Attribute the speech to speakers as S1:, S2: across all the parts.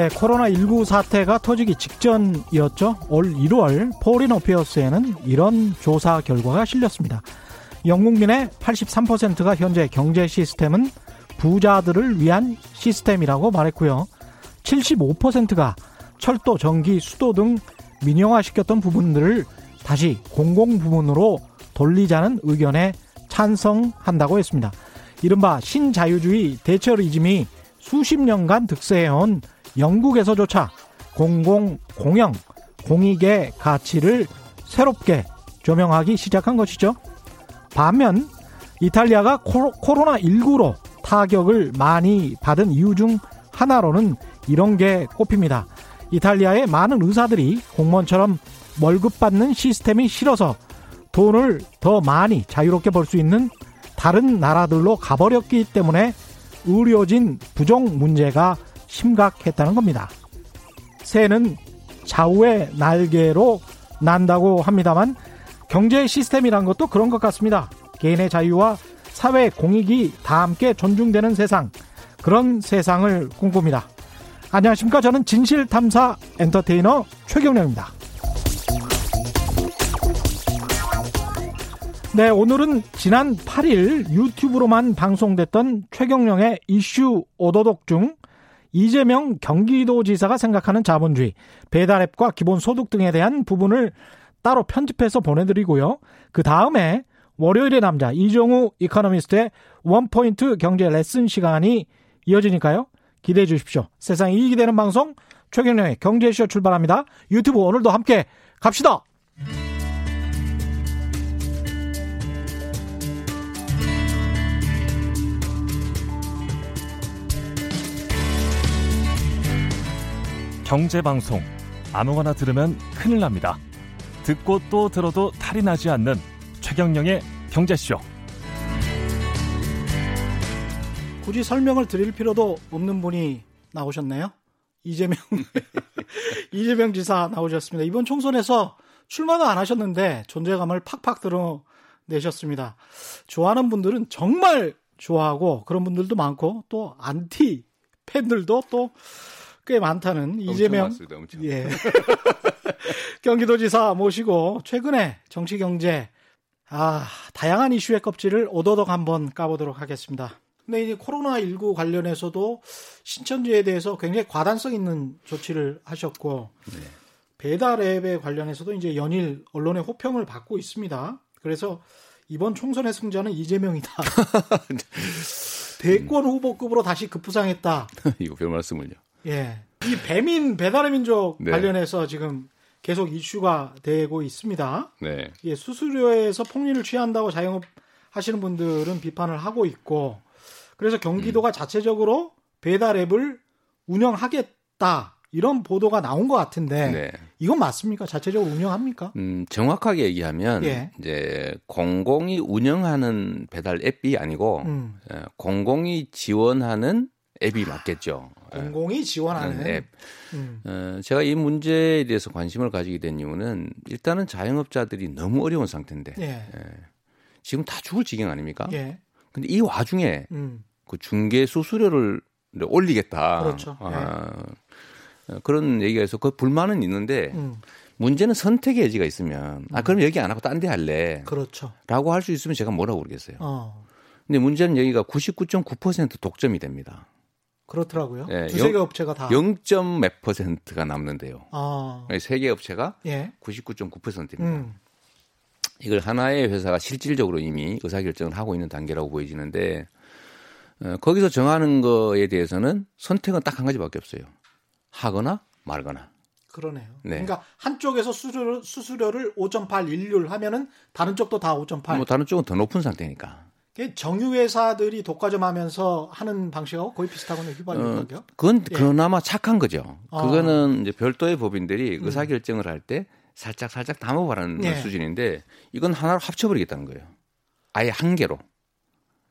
S1: 네, 코로나19 사태가 터지기 직전이었죠. 올 1월 Foreign Affairs에는 이런 조사 결과가 실렸습니다. 영국민의 83%가 현재 경제 시스템은 부자들을 위한 시스템이라고 말했고요. 75%가 철도, 전기, 수도 등 민영화시켰던 부분들을 다시 공공 부문으로 돌리자는 의견에 찬성한다고 했습니다. 이른바 신자유주의 대처리즘이 수십 년간 득세해온 영국에서조차 공공, 공영, 공익의 가치를 새롭게 조명하기 시작한 것이죠. 반면 이탈리아가 코로나19로 타격을 많이 받은 이유 중 하나로는 이런 게 꼽힙니다. 이탈리아의 많은 의사들이 공무원처럼 월급 받는 시스템이 싫어서 돈을 더 많이 자유롭게 벌 수 있는 다른 나라들로 가버렸기 때문에 의료진 부족 문제가 심각했다는 겁니다. 새는 좌우의 날개로 난다고 합니다만 경제 시스템이란 것도 그런 것 같습니다. 개인의 자유와 사회 공익이 다 함께 존중되는 세상 그런 세상을 꿈꿉니다. 안녕하십니까 저는 진실탐사 엔터테이너 최경령입니다. 네, 오늘은 지난 8일 유튜브로만 방송됐던 최경령의 이슈 오도독 중 이재명 경기도지사가 생각하는 자본주의, 배달앱과 기본소득 등에 대한 부분을 따로 편집해서 보내드리고요. 그 다음에 월요일의 남자 이종우 이코노미스트의 원포인트 경제 레슨 시간이 이어지니까요. 기대해 주십시오. 세상이 이익이 되는 방송 최경령의 경제쇼 출발합니다. 유튜브 오늘도 함께 갑시다.
S2: 경제 방송 아무거나 들으면 큰일 납니다. 듣고 또 들어도 탈이 나지 않는 최경령의 경제쇼.
S1: 굳이 설명을 드릴 필요도 없는 분이 나오셨네요. 이재명 이재명 지사 나오셨습니다. 이번 총선에서 출마도 안 하셨는데 존재감을 팍팍 드러내셨습니다. 좋아하는 분들은 정말 좋아하고 그런 분들도 많고 또 안티 팬들도 또 꽤 많다는 이재명
S3: 많습니다,
S1: 예. 경기도지사 모시고 최근에 정치 경제 아 다양한 이슈의 껍질을 오도독 한번 까보도록 하겠습니다. 근데 이제 코로나 19 관련해서도 신천지에 대해서 굉장히 과단성 있는 조치를 하셨고 네. 배달 앱에 관련해서도 이제 연일 언론의 호평을 받고 있습니다. 그래서 이번 총선의 승자는 이재명이다. 대권 후보급으로 다시 급부상했다.
S3: 이거 별 말씀을요.
S1: 예. 이 배민 배달의 민족 네. 관련해서 지금 계속 이슈가 되고 있습니다. 네. 예, 수수료에서 폭리를 취한다고 자영업 하시는 분들은 비판을 하고 있고 그래서 경기도가 음. 자체적으로 배달 앱을 운영하겠다 이런 보도가 나온 것 같은데 네. 이건 맞습니까? 자체적으로 운영합니까?
S3: 음, 정확하게 얘기하면 예. 이제 공공이 운영하는 배달 앱이 아니고 음. 예, 공공이 지원하는 앱이 맞겠죠.
S1: 공공이 지원하는 앱.
S3: 음. 어, 제가 이 문제에 대해서 관심을 가지게 된 이유는 일단은 자영업자들이 너무 어려운 상태인데 예. 예. 지금 다 죽을 지경 아닙니까? 예. 근데 이 와중에 음. 그 중개 수수료를 올리겠다.
S1: 그렇죠.
S3: 아, 예. 그런 얘기가 있어. 그 불만은 있는데 음. 문제는 선택의 여지가 있으면 아 그럼 여기 안 하고 딴 데 할래.
S1: 그렇죠.
S3: 라고 할 수 있으면 제가 뭐라고 그러겠어요. 어. 근데 문제는 여기가 99.9% 독점이 됩니다.
S1: 그렇더라고요. 네, 두세 개 업체가 다
S3: 0. 몇 퍼센트가 남는데요. 아. 세개 업체가 예. 99.9%입니다. 음. 이걸 하나의 회사가 실질적으로 이미 의사결정을 하고 있는 단계라고 보여지는데 어, 거기서 정하는 거에 대해서는 선택은 딱 한 가지밖에 없어요. 하거나 말거나.
S1: 그러네요. 네. 그러니까 한쪽에서 수수료, 수수료를 5.8 인류를 하면은 다른 쪽도 다 5.8.
S3: 뭐 다른 쪽은 더 높은 상태니까.
S1: 정유회사들이 독과점 하면서 하는 방식하고 거의 비슷하거든요. 휘발유 가 어,
S3: 그건 예. 그나마 착한 거죠. 아. 그거는 이제 별도의 법인들이 음. 의사결정을 할 때 살짝 살짝 담아보라는 예. 수준인데 이건 하나로 합쳐버리겠다는 거예요. 아예 한 개로.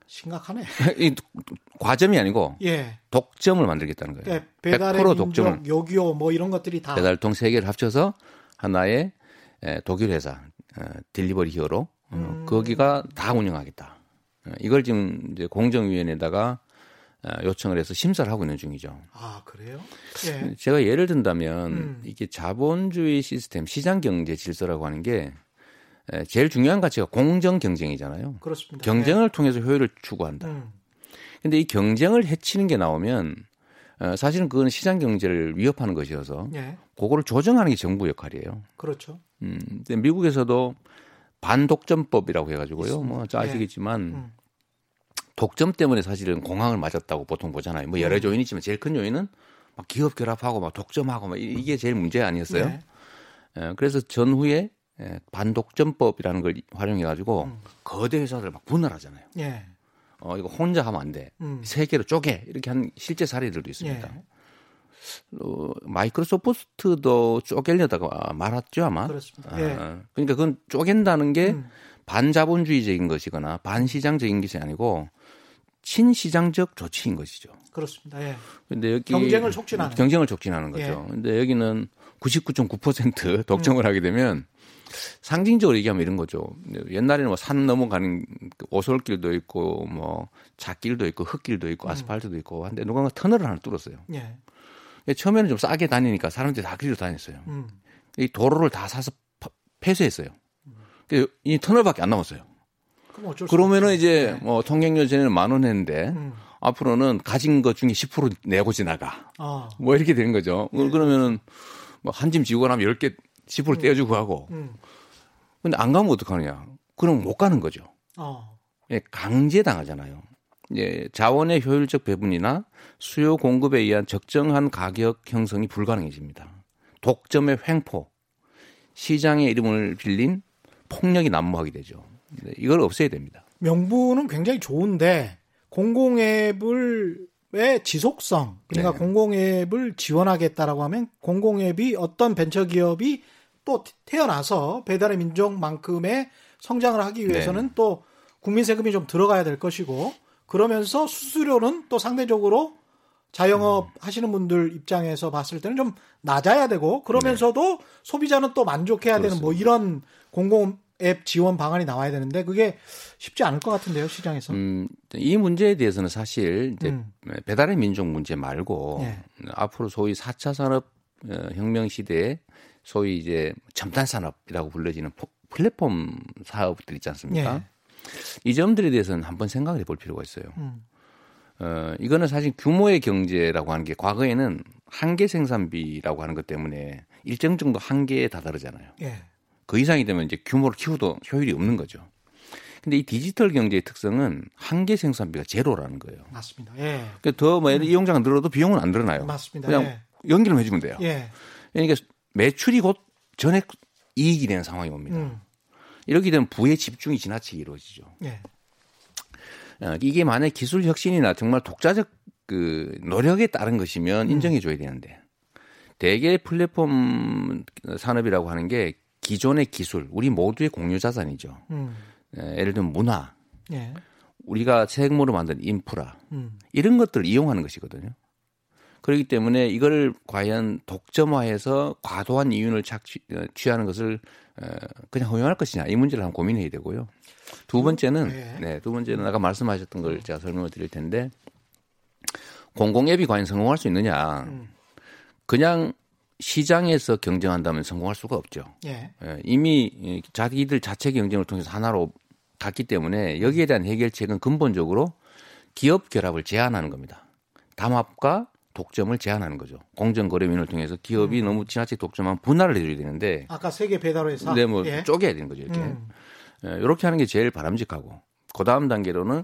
S1: 심각하네.
S3: 이 과점이 아니고 예. 독점을 만들겠다는 거예요. 그러니까
S1: 배달의 100% 독점을 요기요 뭐 이런 것들이 다
S3: 배달통 세 개를 합쳐서 하나의 독일 회사 어, 딜리버리 히어로 어, 음. 거기가 다 운영하겠다. 어, 이걸 지금 이제 공정위원회에다가 요청을 해서 심사를 하고 있는 중이죠.
S1: 아 그래요? 예.
S3: 제가 예를 든다면 음. 이게 자본주의 시스템, 시장 경제 질서라고 하는 게 제일 중요한 가치가 공정 경쟁이잖아요.
S1: 그렇습니다.
S3: 경쟁을 네. 통해서 효율을 추구한다. 음. 근데 이 경쟁을 해치는 게 나오면 어, 사실은 그건 시장 경제를 위협하는 것이어서 네. 그거를 조정하는 게 정부 역할이에요.
S1: 그렇죠.
S3: 음, 근데 미국에서도 반독점법이라고 해가지고요. 뭐 아시겠지만 네. 음. 독점 때문에 사실은 공항을 맞았다고 보통 보잖아요. 뭐 여러 음. 요인이 있지만 제일 큰 요인은 막 기업 결합하고 막 독점하고 막 이게 제일 문제 아니었어요. 네. 예, 그래서 전후에 예, 반독점법이라는 걸 활용해 가지고 음. 거대 회사들 막 분할하잖아요. 예. 어 이거 혼자 하면 안 돼. 음. 세 개로 쪼개 이렇게 한 실제 사례들도 있습니다. 예. 어, 마이크로소프트도 쪼개려다가 말았죠 아마.
S1: 그렇습니다. 아, 예.
S3: 그러니까 그건 쪼갠다는 게 음. 반자본주의적인 것이거나 반시장적인 것이 아니고 친시장적 조치인 것이죠.
S1: 그렇습니다. 예.
S3: 근데 여기
S1: 경쟁을 촉진하는
S3: 경쟁을 촉진하는 거죠. 예. 근데 여기는 99.9% 독점을 음. 하게 되면 상징적으로 얘기하면 이런 거죠. 옛날에는 뭐 산 넘어가는 그 오솔길도 있고 뭐 잣길도 있고 흙길도 있고 음. 아스팔트도 있고 한데 누군가 터널을 하나 뚫었어요. 예. 처음에는 좀 싸게 다니니까 사람들이 다 그리로 다녔어요. 음. 이 도로를 다 사서 폐쇄했어요. 음. 이 터널밖에 안 남았어요. 그러면은 이제 네. 뭐 통행료 전에는 만 원 했는데 음. 앞으로는 가진 것 중에 10% 내고 지나가. 아. 뭐 이렇게 되는 거죠. 네. 그러면은 뭐 한 짐 지고 나면 10개 10% 음. 떼어주고 하고. 음. 근데 안 가면 어떡하느냐. 그럼 못 가는 거죠. 어. 예, 강제 당하잖아요. 예, 자원의 효율적 배분이나 수요 공급에 의한 적정한 가격 형성이 불가능해집니다. 독점의 횡포, 시장의 이름을 빌린 폭력이 난무하게 되죠. 이걸 없애야 됩니다.
S1: 명분은 굉장히 좋은데 공공앱을 의 지속성 그러니까 네. 공공앱을 지원하겠다라고 하면 공공앱이 어떤 벤처기업이 또 태어나서 배달의 민족만큼의 성장을 하기 위해서는 네. 또 국민 세금이 좀 들어가야 될 것이고 그러면서 수수료는 또 상대적으로 자영업 음. 하시는 분들 입장에서 봤을 때는 좀 낮아야 되고 그러면서도 네. 소비자는 또 만족해야 그렇습니다. 되는 뭐 이런 공공 앱 지원 방안이 나와야 되는데 그게 쉽지 않을 것 같은데요 시장에서. 음,
S3: 이 문제에 대해서는 사실 이제 음. 배달의 민족 문제 말고 네. 앞으로 소위 4차 산업 어, 혁명 시대에 소위 이제 첨단 산업이라고 불려지는 플랫폼 사업들 있지 않습니까? 네. 이 점들에 대해서는 한번 생각을 해볼 필요가 있어요. 음. 어, 이거는 사실 규모의 경제라고 하는 게 과거에는 한계 생산비라고 하는 것 때문에 일정 정도 한계에 다다르잖아요. 예. 그 이상이 되면 이제 규모를 키워도 효율이 없는 거죠. 근데 이 디지털 경제의 특성은 한계 생산비가 제로라는 거예요.
S1: 맞습니다. 예.
S3: 그러니까 더뭐 음. 이용자가 늘어도 비용은 안 늘어나요.
S1: 맞습니다.
S3: 그냥
S1: 예.
S3: 연기를 해주면 돼요. 예. 그러니까 매출이 곧 전액 이익이 되는 상황이 옵니다. 음. 이렇게 되면 부의 집중이 지나치게 이루어지죠. 예. 어, 이게 만약 기술 혁신이나 정말 독자적 그 노력에 따른 것이면 음. 인정해 줘야 되는데 대개 플랫폼 산업이라고 하는 게 기존의 기술, 우리 모두의 공유 자산이죠. 음. 예를 들면 문화, 예. 우리가 세액모로 만든 인프라 음. 이런 것들을 이용하는 것이거든요. 그렇기 때문에 이걸 과연 독점화해서 과도한 이윤을 착취, 어, 취하는 것을 어, 그냥 허용할 것이냐 이 문제를 한번 고민해야 되고요. 두 번째는 네, 네두 번째는 아까 말씀하셨던 걸 제가 설명을 드릴 텐데 공공 앱이 과연 성공할 수 있느냐. 음. 그냥 시장에서 경쟁한다면 성공할 수가 없죠. 예. 예, 이미 자기들 자체 경쟁을 통해서 하나로 갔기 때문에 여기에 대한 해결책은 근본적으로 기업 결합을 제한하는 겁니다. 담합과 독점을 제한하는 거죠. 공정거래위원회를 통해서 기업이 음. 너무 지나치게 독점하면 분할을 해줘야 되는데
S1: 아까 세계 배달 회사
S3: 네, 뭐 예. 쪼개야 되는 거죠. 이렇게 음. 예, 이렇게 하는 게 제일 바람직하고 그 다음 단계로는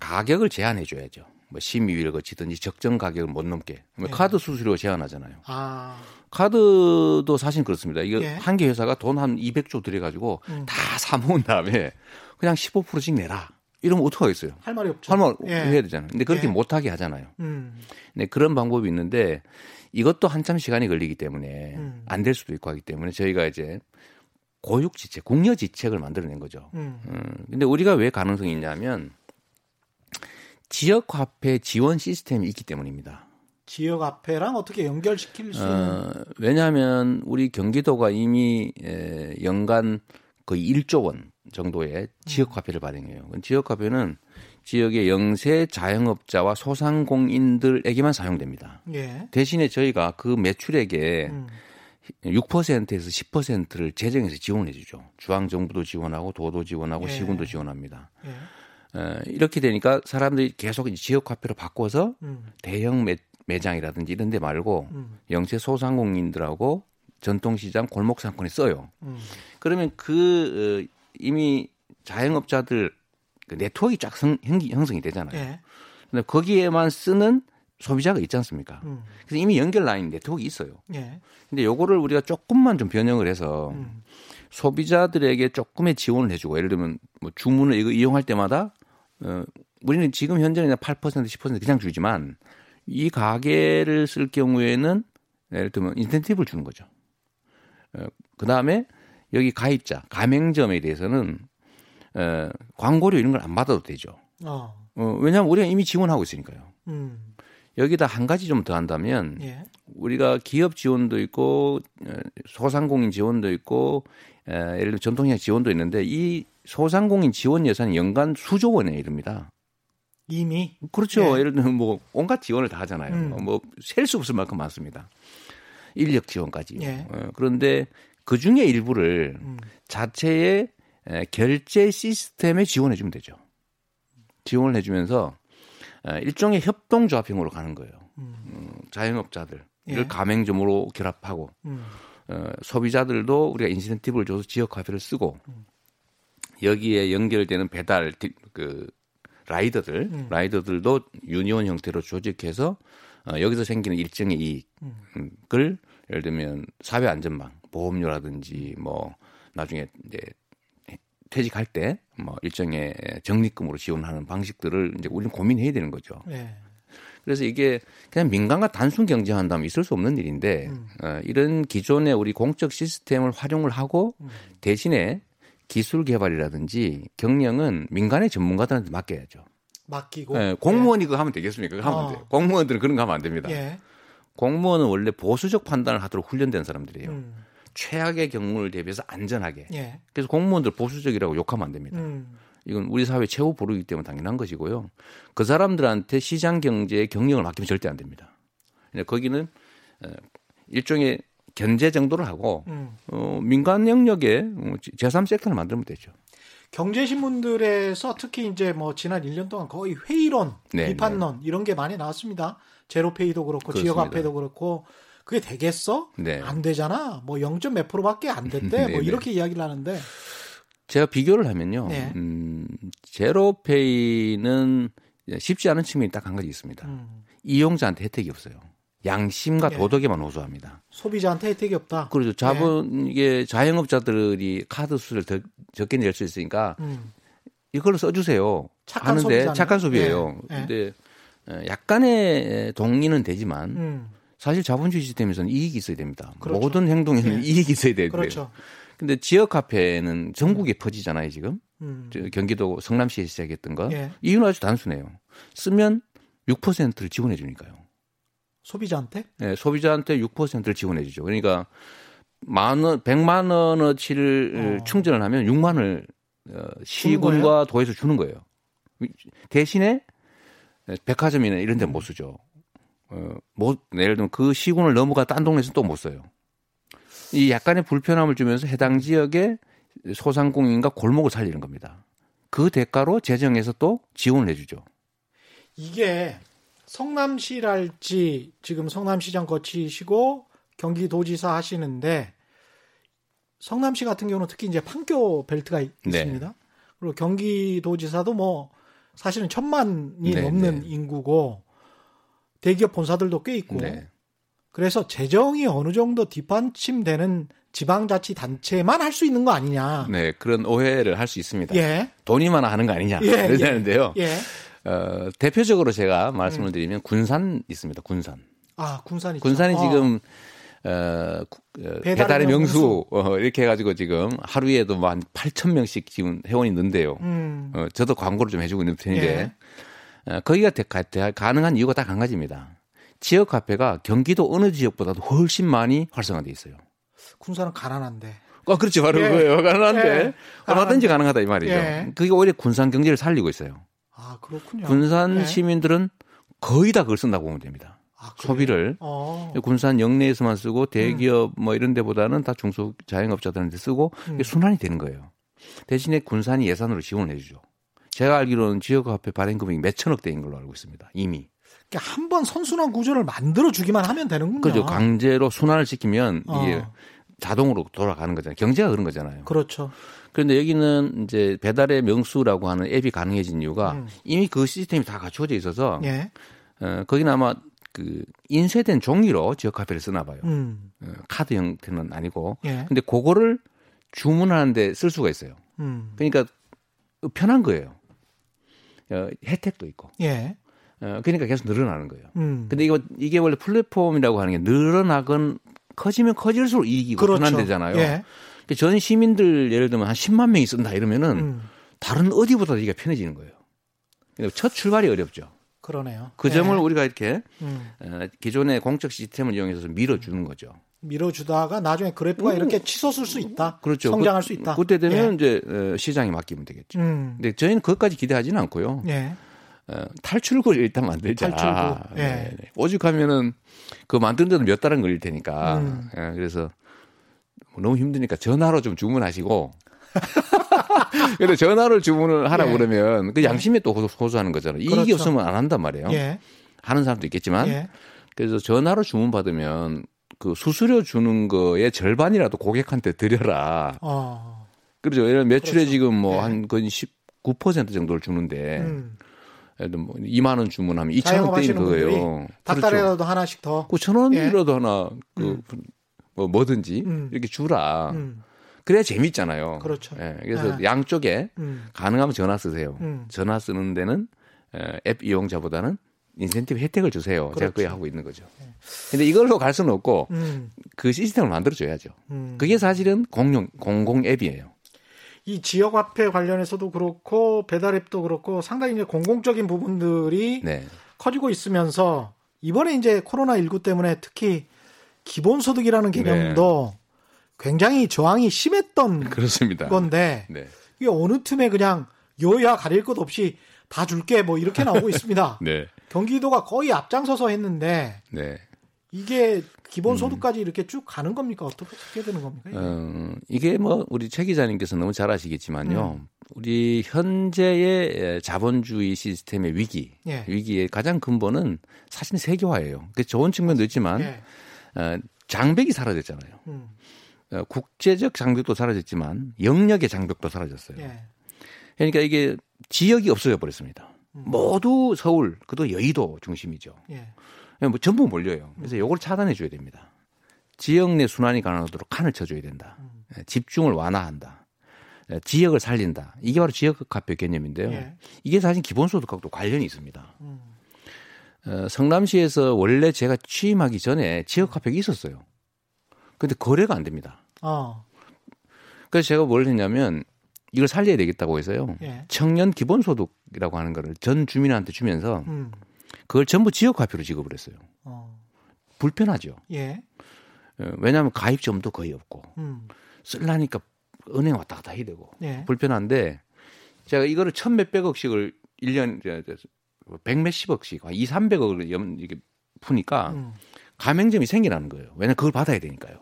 S3: 가격을 제한해 줘야죠. 뭐 심의위를 거치든지 적정 가격을 못 넘게. 뭐 예. 카드 수수료 제한하잖아요. 아. 카드도 사실 그렇습니다. 이게 예. 한개 회사가 돈 한 200조 들여가지고 음. 다 사 모은 다음에 그냥 15%씩 내라. 이러면 어떡하겠어요?
S1: 할 말이 없죠.
S3: 할 말 예. 해야 되잖아요. 근데 그렇게 예. 못하게 하잖아요. 음. 네, 그런 방법이 있는데 이것도 한참 시간이 걸리기 때문에 음. 안될 수도 있고 하기 때문에 저희가 이제 고육지책, 공여지책을 만들어낸 거죠. 음. 음. 근데 우리가 왜 가능성이 있냐면 지역 화폐 지원 시스템이 있기 때문입니다.
S1: 지역 화폐랑 어떻게 연결시킬 수 있는? 어,
S3: 왜냐하면 우리 경기도가 이미 에, 연간 거의 1조 원 정도의 지역 화폐를 발행해요. 지역 화폐는 지역의 영세 자영업자와 소상공인들에게만 사용됩니다. 예. 대신에 저희가 그 매출액에 음. 6%에서 10%를 재정에서 지원해 주죠. 중앙 정부도 지원하고 도도 지원하고 예. 시군도 지원합니다. 예. 어, 이렇게 되니까 사람들이 계속 지역 화폐로 바꿔서 음. 대형 매, 매장이라든지 이런 데 말고 음. 영세 소상공인들하고 전통시장 골목 상권에 써요. 음. 그러면 그 어, 이미 자영업자들 그 네트워크가 쫙 성, 형성이 되잖아요. 예. 근데 거기에만 쓰는 소비자가 있지 않습니까? 음. 그래서 이미 연결 라인 네트워크 있어요. 예. 근데 요거를 우리가 조금만 좀 변형을 해서 음. 소비자들에게 조금의 지원을 해주고 예를 들면 뭐 주문을 이거 이용할 때마다 어, 우리는 지금 현재는 8% 10% 그냥 주지만 이 가게를 쓸 경우에는 예를 들면 인센티브를 주는 거죠. 어, 그 다음에 여기 가입자, 가맹점에 대해서는 어, 광고료 이런 걸 안 받아도 되죠. 어. 어, 왜냐하면 우리가 이미 지원하고 있으니까요. 음. 여기다 한 가지 좀 더 한다면 예. 우리가 기업 지원도 있고 어, 소상공인 지원도 있고 에, 예를 들어 전통시장 지원도 있는데 이 소상공인 지원 예산이 연간 수조 원에 이릅니다.
S1: 이미
S3: 그렇죠. 예. 를 들면 뭐 온갖 지원을 다 하잖아요. 음. 뭐셀 수 없을 만큼 많습니다. 인력 지원까지. 예. 어, 그런데 그 중에 일부를 음. 자체의 결제 시스템에 지원해 주면 되죠. 지원을 해주면서 일종의 협동조합형으로 가는 거예요. 음. 음 자영업자들 이를 예. 가맹점으로 결합하고 음. 어, 소비자들도 우리가 인센티브를 줘서 지역 화폐를 쓰고 음. 여기에 연결되는 배달 그 라이더들 음. 라이더들도 유니온 형태로 조직해서 어, 여기서 생기는 일정의 이익을 예를 들면 사회 안전망 보험료라든지 뭐 나중에 이제 퇴직할 때 뭐 일정의 적립금으로 지원하는 방식들을 이제 우리는 고민해야 되는 거죠. 네. 그래서 이게 그냥 민간과 단순 경쟁한다면 있을 수 없는 일인데 음. 어, 이런 기존의 우리 공적 시스템을 활용을 하고 음. 대신에 기술 개발이라든지 경영은 민간의 전문가들한테 맡겨야죠.
S1: 맡기고
S3: 네, 공무원이 예. 그거 하면 되겠습니까? 그거 하면 어. 돼요. 공무원들은 그런 거 하면 안 됩니다. 예. 공무원은 원래 보수적 판단을 하도록 훈련된 사람들이에요. 음. 최악의 경우를 대비해서 안전하게. 예. 그래서 공무원들 보수적이라고 욕하면 안 됩니다. 음. 이건 우리 사회 최후 보루이기 때문에 당연한 것이고요. 그 사람들한테 시장 경제의 경영을 맡기면 절대 안 됩니다. 거기는 어, 일종의 견제 정도를 하고 음. 어, 민간 영역에 어, 제3 섹터를 만들면 되죠.
S1: 경제신문들에서 특히 이제 뭐 지난 1년 동안 거의 회의론, 네, 비판론 네. 이런 게 많이 나왔습니다. 제로페이도 그렇고 지역화폐도 그렇고 그게 되겠어? 네. 안 되잖아. 뭐 0. 몇 프로밖에 안 됐대. 뭐 네, 네. 이렇게 이야기를 하는데
S3: 제가 비교를 하면요. 네. 음, 제로페이는 쉽지 않은 측면이 딱 한 가지 있습니다. 음. 이용자한테 혜택이 없어요. 양심과 네. 도덕에만 호소합니다.
S1: 소비자한테 혜택이 없다.
S3: 그렇죠. 자본 네. 이게 자영업자들이 카드 수를 더 적게 낼 수 있으니까 음. 이걸로 써주세요. 착한 하는데 소비자는. 착한 소비예요. 네. 근데 어, 약간의 동의는 되지만 음. 사실 자본주의 시스템에서는 이익이 있어야 됩니다. 그렇죠. 모든 행동에는 네. 이익이 있어야 돼요. 그렇죠. 근데 지역 카페는 전국에 음. 퍼지잖아요, 지금. 음. 경기도 성남시에 시작했던 거. 예. 이유는 아주 단순해요. 쓰면 6%를 지원해 주니까요.
S1: 소비자한테?
S3: 네, 소비자한테 6%를 지원해 주죠. 그러니까 만 원, 100만 원어치를 어. 충전을 하면 6만 원을 어, 시군과 도에서 주는 거예요. 대신에 백화점이나 이런 데못 쓰죠. 어, 뭐, 예를 들면 그 시군을 넘어가 딴 동네에서 또 못 써요. 이 약간의 불편함을 주면서 해당 지역의 소상공인과 골목을 살리는 겁니다. 그 대가로 재정에서 또 지원을 해주죠.
S1: 이게 성남시랄지 지금 성남시장 거치시고 경기도지사 하시는데 성남시 같은 경우는 특히 이제 판교 벨트가 네. 있습니다. 네. 그리고 경기도지사도 뭐 사실은 천만이 네, 넘는 네. 인구고 대기업 본사들도 꽤 있고 네. 그래서 재정이 어느 정도 뒷받침되는 지방자치 단체만 할 수 있는 거 아니냐.
S3: 네, 그런 오해를 할 수 있습니다. 예. 돈이만 하는 거 아니냐. 예, 그러는데요. 예. 어, 대표적으로 제가 말씀을 음. 드리면 군산 있습니다. 군산.
S1: 아, 군산이
S3: 군산이 어. 지금 어, 어 배달의 명수, 명수. 어, 이렇게 해가지고 지금 하루에도 뭐 한 8천 명씩 지금 회원이 는데요. 음. 어, 저도 광고를 좀 해주고 있는 편인데 예. 어, 거기가 가능한 이유가 딱 한 가지입니다. 지역 화폐가 경기도 어느 지역보다도 훨씬 많이 활성화돼 있어요.
S1: 군산은 가난한데.
S3: 아, 그렇지. 바로 예. 그거예요. 가능한데. 예. 얼마든지 가능하다 이 말이죠. 예. 그게 오히려 군산 경제를 살리고 있어요.
S1: 아, 그렇군요.
S3: 군산 예. 시민들은 거의 다 그걸 쓴다고 보면 됩니다. 아, 소비를 어. 군산 영내에서만 쓰고 대기업 음. 뭐 이런 데보다는 다 중소 자영업자들한테 쓰고 음. 순환이 되는 거예요. 대신에 군산이 예산으로 지원을 해주죠. 제가 알기로는 지역화폐 발행 금액이 몇천억 대인 걸로 알고 있습니다. 이미.
S1: 그러니까 한번 선순환 구조를 만들어 주기만 하면 되는군요.
S3: 그렇죠. 강제로 순환을 시키면 어. 이게 자동으로 돌아가는 거잖아요. 경제가 그런 거잖아요.
S1: 그렇죠.
S3: 그런데 여기는 이제 배달의 명수라고 하는 앱이 가능해진 이유가 음. 이미 그 시스템이 다 갖춰져 있어서 예. 어, 거기는 아마 그 인쇄된 종이로 지역 화폐를 쓰나 봐요. 음. 어, 카드 형태는 아니고. 예. 근데 그거를 주문하는데 쓸 수가 있어요. 음. 그러니까 편한 거예요. 어, 혜택도 있고. 예. 어, 그러니까 계속 늘어나는 거예요. 음. 근데 이거 이게 원래 플랫폼이라고 하는 게 늘어나건 커지면 커질수록 이익이고 그렇죠. 예. 그러니까 전 시민들 예를 들면 한 10만 명이 쓴다 이러면은 음. 다른 어디보다 이게 편해지는 거예요. 그러니까 첫 출발이 어렵죠.
S1: 그러네요.
S3: 그 점을 예. 우리가 이렇게 음. 어, 기존의 공적 시스템을 이용해서 밀어주는 거죠.
S1: 밀어주다가 나중에 그래프가 음. 이렇게 치솟을 수 있다. 그렇죠. 성장할 수 있다.
S3: 그때 되면 예. 이제 어, 시장에 맡기면 되겠죠. 음. 근데 저희는 그것까지 기대하지는 않고요. 예. 어, 탈출구를 일단 만들자. 탈출구. 예. 네. 네. 오죽하면은 그 만드는 데도 몇 달은 걸릴 테니까. 음. 예. 그래서 너무 힘드니까 전화로 좀 주문하시고 근데 전화를 주문을 하라 고 예. 그러면 그 양심에 또 호소하는 거잖아요. 이익이 그렇죠. 없으면 안 한단 말이에요. 예. 하는 사람도 있겠지만 예. 그래서 전화로 주문 받으면 그 수수료 주는 거의 절반이라도 고객한테 드려라. 어. 그렇죠. 예를 매출에 그렇죠. 지금 뭐한 거의 19% 정도를 주는데 음. 예를 뭐 2만 원 주문하면 2천 원대인 거예요.
S1: 닭다리라도 그렇죠. 하나씩 더.
S3: 그천 원이라도 예. 하나 그 음. 뭐 뭐든지 음. 이렇게 주라. 음. 그래야 재밌잖아요.
S1: 그렇죠.
S3: 예, 그래서 아. 양쪽에 음. 가능하면 전화 쓰세요. 음. 전화 쓰는 데는 앱 이용자보다는 인센티브 혜택을 주세요. 그렇죠. 제가 그게 하고 있는 거죠. 네. 근데 이걸로 갈 수는 없고 음. 그 시스템을 만들어 줘야죠. 음. 그게 사실은 공용 공공 앱이에요.
S1: 이 지역 화폐 관련해서도 그렇고 배달 앱도 그렇고 상당히 이제 공공적인 부분들이 네. 커지고 있으면서 이번에 이제 코로나 19 때문에 특히 기본소득이라는 개념도 네. 굉장히 저항이 심했던
S3: 그렇습니다.
S1: 건데 네. 이게 어느 틈에 그냥 여야 가릴 것 없이 다 줄게 뭐 이렇게 나오고 있습니다. 네. 경기도가 거의 앞장서서 했는데 네. 이게 기본 소득까지 음. 이렇게 쭉 가는 겁니까? 어떻게 되는 겁니까? 이게? 어,
S3: 이게 뭐 우리 최 기자님께서 너무 잘 아시겠지만요. 음. 우리 현재의 자본주의 시스템의 위기, 예. 위기의 가장 근본은 사실 세계화예요. 그 좋은 측면도 있지만 예. 어, 장벽이 사라졌잖아요. 음. 어, 국제적 장벽도 사라졌지만 영역의 장벽도 사라졌어요. 예. 그러니까 이게 지역이 없어져 버렸습니다. 음. 모두 서울, 그도 여의도 중심이죠. 예. 뭐 전부 몰려요. 그래서 음. 차단해 줘야 됩니다. 지역 내 순환이 가능하도록 칸을 쳐줘야 된다. 음. 예, 집중을 완화한다. 예, 지역을 살린다. 이게 바로 지역 화폐 개념인데요. 예. 이게 사실 기본소득하고도 관련이 있습니다. 음. 어, 성남시에서 원래 제가 취임하기 전에 지역 화폐가 있었어요. 근데 거래가 안 됩니다. 어. 그래서 제가 뭘 했냐면 이걸 살려야 되겠다고 해서요. 예. 청년 기본소득이라고 하는 거를 전 주민한테 주면서 음. 그걸 전부 지역 화폐로 지급을 했어요. 어. 불편하죠. 예. 어, 왜냐하면 가입점도 거의 없고 음. 쓸라니까 은행 왔다 갔다 해야 되고 예. 불편한데 제가 이거를 천 몇백억씩을 1년 백 몇십억씩 2, 300억을 이렇게 푸니까 음. 가맹점이 생기라는 거예요. 왜냐면 그걸 받아야 되니까요.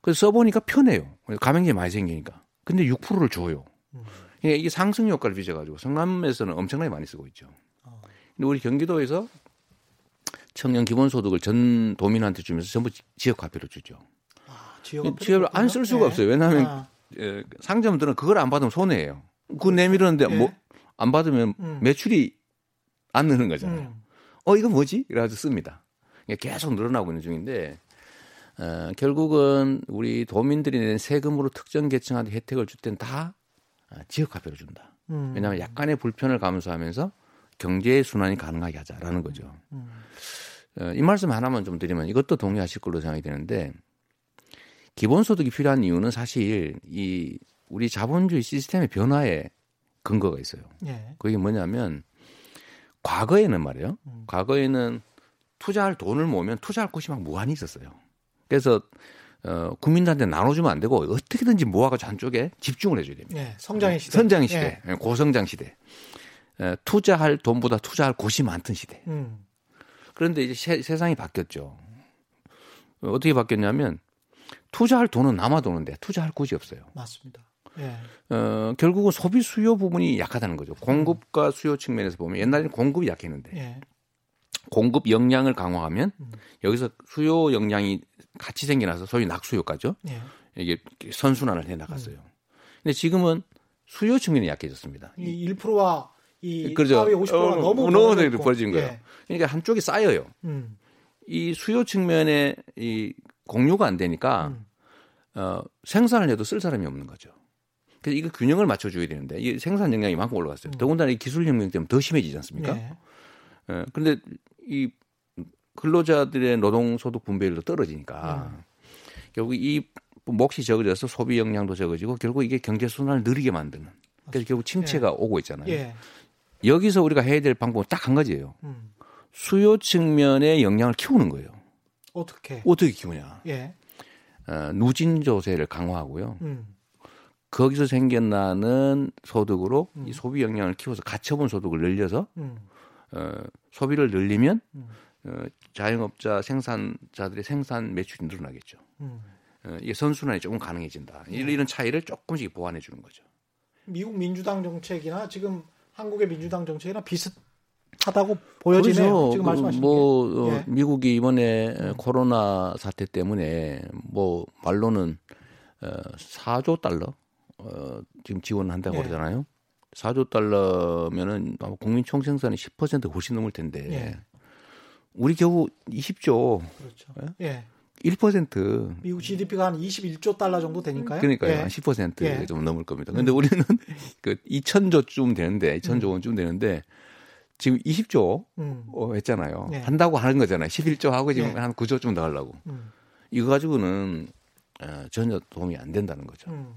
S3: 그래서 써보니까 편해요. 가맹점이 많이 생기니까. 근데 6%를 줘요. 음. 그러니까 이게 상승 효과를 빚어가지고 성남에서는 엄청나게 많이 쓰고 있죠. 어. 근데 우리 경기도에서 청년 기본소득을 전 도민한테 주면서 전부 지역 화폐로 주죠. 아, 지역을 안 쓸 수가 네. 없어요. 왜냐하면 아. 예, 상점들은 그걸 안 받으면 손해예요. 그거 내밀었는데 네. 뭐안 받으면 음. 매출이 안 느는 거잖아요. 음. 어 이거 뭐지? 이래가지고 씁니다. 계속 늘어나고 있는 중인데 어, 결국은 우리 도민들이 낸 세금으로 특정 계층한테 혜택을 줄 땐 다 지역 화폐로 준다. 음. 왜냐하면 약간의 불편을 감수하면서 경제 순환이 가능하게 하자라는 거죠. 음. 어, 이 말씀 하나만 좀 드리면 이것도 동의하실 걸로 생각이 되는데 기본소득이 필요한 이유는 사실 이 우리 자본주의 시스템의 변화에 근거가 있어요. 예. 그게 뭐냐면 과거에는 말이에요. 음. 과거에는 투자할 돈을 모으면 투자할 곳이 막 무한히 있었어요. 그래서 어, 국민들한테 나눠주면 안 되고 어떻게든지 모아가지고 한쪽에 집중을 해줘야 됩니다.
S1: 네, 성장의 시대.
S3: 선장의 시대. 네. 고성장 시대. 에, 투자할 돈보다 투자할 곳이 많던 시대. 음. 그런데 이제 세, 세상이 바뀌었죠. 어떻게 바뀌었냐면 투자할 돈은 남아도는데 투자할 곳이 없어요.
S1: 맞습니다. 예.
S3: 어, 결국은 소비 수요 부분이 약하다는 거죠. 공급과 수요 측면에서 보면 옛날에는 공급이 약했는데 예. 공급 역량을 강화하면 음. 여기서 수요 역량이 같이 생겨나서 소위 낙수효과죠. 예. 이게 선순환을 해 나갔어요. 음. 근데 지금은 수요 측면이 약해졌습니다.
S1: 이 1%와 이 그렇죠. 50%가 어, 너무
S3: 너무 벌어진 거예요. 예. 그러니까 한쪽이 쌓여요. 음. 이 수요 측면에 이 공유가 안 되니까 음. 어, 생산을 해도 쓸 사람이 없는 거죠. 그래서 이거 균형을 맞춰줘야 되는데 이 생산 역량이 만큼 올라갔어요. 음. 더군다나 이 기술 혁명 때문에 더 심해지지 않습니까? 네. 예. 그런데 이 근로자들의 노동 소득 분배율도 떨어지니까 음. 결국 이 몫이 적어져서 소비 역량도 적어지고 결국 이게 경제 순환을 느리게 만드는 그래서 결국 침체가 예. 오고 있잖아요. 예. 여기서 우리가 해야 될 방법은 딱 한 가지예요. 음. 수요 측면의 역량을 키우는 거예요.
S1: 어떻게?
S3: 어떻게 키우냐? 예. 어, 누진 조세를 강화하고요. 음. 거기서 생겨나는 소득으로 음. 이 소비 역량을 키워서 가처분 소득을 늘려서 음. 어, 소비를 늘리면 음. 어, 자영업자 생산자들의 생산 매출이 늘어나겠죠. 음. 어, 이게 선순환이 조금 가능해진다. 네. 이런 차이를 조금씩 보완해 주는 거죠.
S1: 미국 민주당 정책이나 지금 한국의 민주당 정책이나 비슷 하다고 보여지네요.
S3: 그렇죠. 지금 말씀하신 뭐 게. 어, 예. 미국이 이번에 음. 코로나 사태 때문에 뭐 말로는 어, 4조 달러 어, 지금 지원한다고 예. 그러잖아요. 4조 달러면은 아마 국민 총생산의 10% 훨씬 넘을 텐데 예. 우리 겨우 20조. 그렇죠. 예? 예. 1%
S1: 미국 GDP가 한 21조 달러 정도 되니까요.
S3: 그러니까요. 예. 한 10%좀 예. 넘을 겁니다. 근데 음. 우리는 그 2천조쯤 되는데 2천조 음. 원쯤 되는데 지금 20조 음. 어, 했잖아요. 예. 한다고 하는 거잖아요. 11조 하고 지금 예. 한 9조쯤 더 하려고. 음. 이거 가지고는 어, 전혀 도움이 안 된다는 거죠. 음.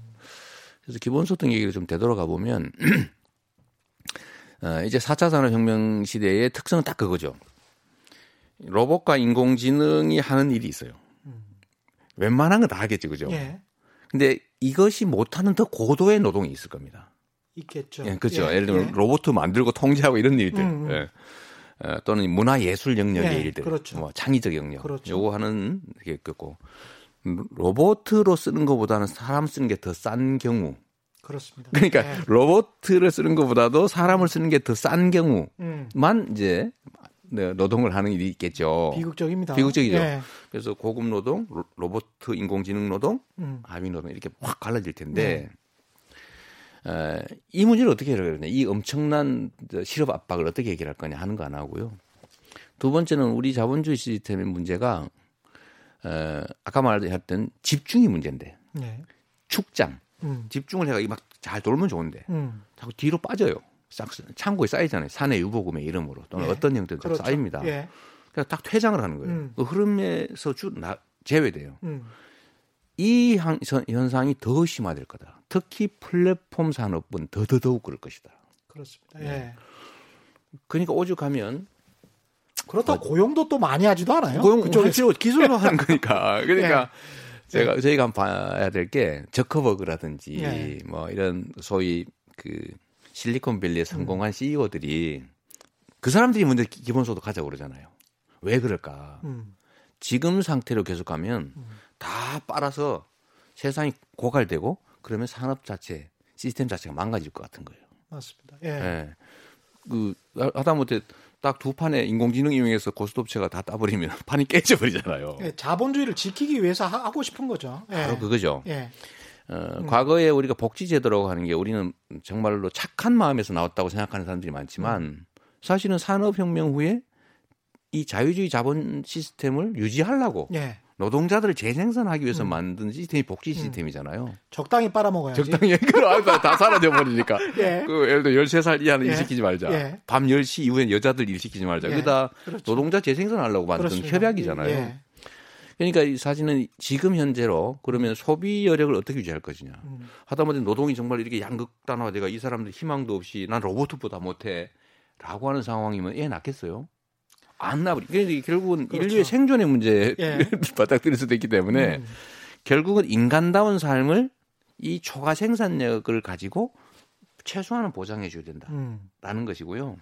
S3: 그래서 기본소득 얘기를 좀 되돌아가 보면 어, 이제 4차 산업혁명 시대의 특성은 딱 그거죠. 로봇과 인공지능이 하는 일이 있어요. 음. 웬만한 건 다 하겠지, 그죠? 예. 근데 이것이 못하는 더 고도의 노동이 있을 겁니다.
S1: 있겠죠.
S3: 예, 그렇죠. 예. 를 들면 예. 로봇 만들고 통제하고 이런 일들. 음, 음. 예. 어, 또는 문화 예술 영역의 예, 일들. 그렇죠. 뭐 창의적 영역. 그렇죠. 요거 하는 게 있겠고. 로봇으로 쓰는 것보다는 사람 쓰는 게 더 싼 경우.
S1: 그렇습니다.
S3: 그러니까 네. 로봇을 쓰는 것보다도 사람을 쓰는 게 더 싼 경우만 음. 이제 네, 노동을 하는 일이 있겠죠.
S1: 비극적입니다.
S3: 비극적이죠. 네. 그래서 고급 노동, 로봇 인공지능 노동, 음. 하위 노동 이렇게 확 갈라질 텐데 네. 에, 이 문제를 어떻게 해결할 거냐. 이 엄청난 실업 압박을 어떻게 해결할 거냐 하는 거 안 하고요. 두 번째는 우리 자본주의 시스템의 문제가 에, 아까 말했던 집중이 문제인데 네. 축장 음. 집중을 해가 막 잘 돌면 좋은데 음. 자꾸 뒤로 빠져요. 싹 창고에 쌓이잖아요. 사내 유보금의 이름으로 또는 예. 어떤 형태로 그렇죠. 쌓입니다. 예. 그래서 딱 퇴장을 하는 거예요. 음. 그 흐름에서 쭉 나, 제외돼요. 음. 이 한, 현상이 더 심화될 거다. 특히 플랫폼 산업은 더더더욱 그럴 것이다.
S1: 그렇습니다. 예. 네.
S3: 그러니까 오죽하면
S1: 그렇다 고 고용도 또 많이 하지도 않아요.
S3: 고용 그쪽에서 기술로 하는 거니까. 그러니까 예. 제가 저희가 한번 봐야 될 게 저커버그라든지 예. 뭐 이런 소위 그 실리콘밸리에 성공한 음. CEO들이 그 사람들이 먼저 기본소득 가자고 그러잖아요. 왜 그럴까? 음. 지금 상태로 계속 가면 음. 다 빨아서 세상이 고갈되고 그러면 산업 자체, 시스템 자체가 망가질 것 같은 거예요.
S1: 맞습니다. 예. 예.
S3: 그 하다못해 딱 두 판에 인공지능 이용해서 고스톱체가 다 따버리면 판이 깨져버리잖아요.
S1: 예, 자본주의를 지키기 위해서 하 고 싶은 거죠.
S3: 예. 바로 그거죠. 예. 어, 음. 과거에 우리가 복지제도라고 하는 게 우리는 정말로 착한 마음에서 나왔다고 생각하는 사람들이 많지만 음. 사실은 산업혁명 후에 이 자유주의 자본 시스템을 유지하려고 예. 노동자들을 재생산하기 위해서 음. 만든 시스템이 복지 음. 시스템이잖아요.
S1: 적당히 빨아먹어야지.
S3: 적당히. 그럼 다 사라져 버리니까. 예. 그 예를 들어 13살 이하는 예. 일 시키지 말자. 예. 밤 10시 이후엔 여자들 일 시키지 말자. 예. 그다 그렇죠. 노동자 재생산하려고 만든 그렇습니다. 협약이잖아요. 예. 그러니까 이 사진은 지금 현재로 그러면 소비 여력을 어떻게 유지할 것이냐. 음. 하다못해 노동이 정말 이렇게 양극단화돼가 이 사람들 희망도 없이 난 로봇보다 못해 라고 하는 상황이면 애 낳겠어요? 안 낳아버리. 그러니까 결국은 그렇죠. 인류의 생존의 문제에 예. 바닥들일 수도 있기 때문에 음. 결국은 인간다운 삶을 이 초과 생산력을 가지고 최소한은 보장해 줘야 된다라는 음. 것이고요.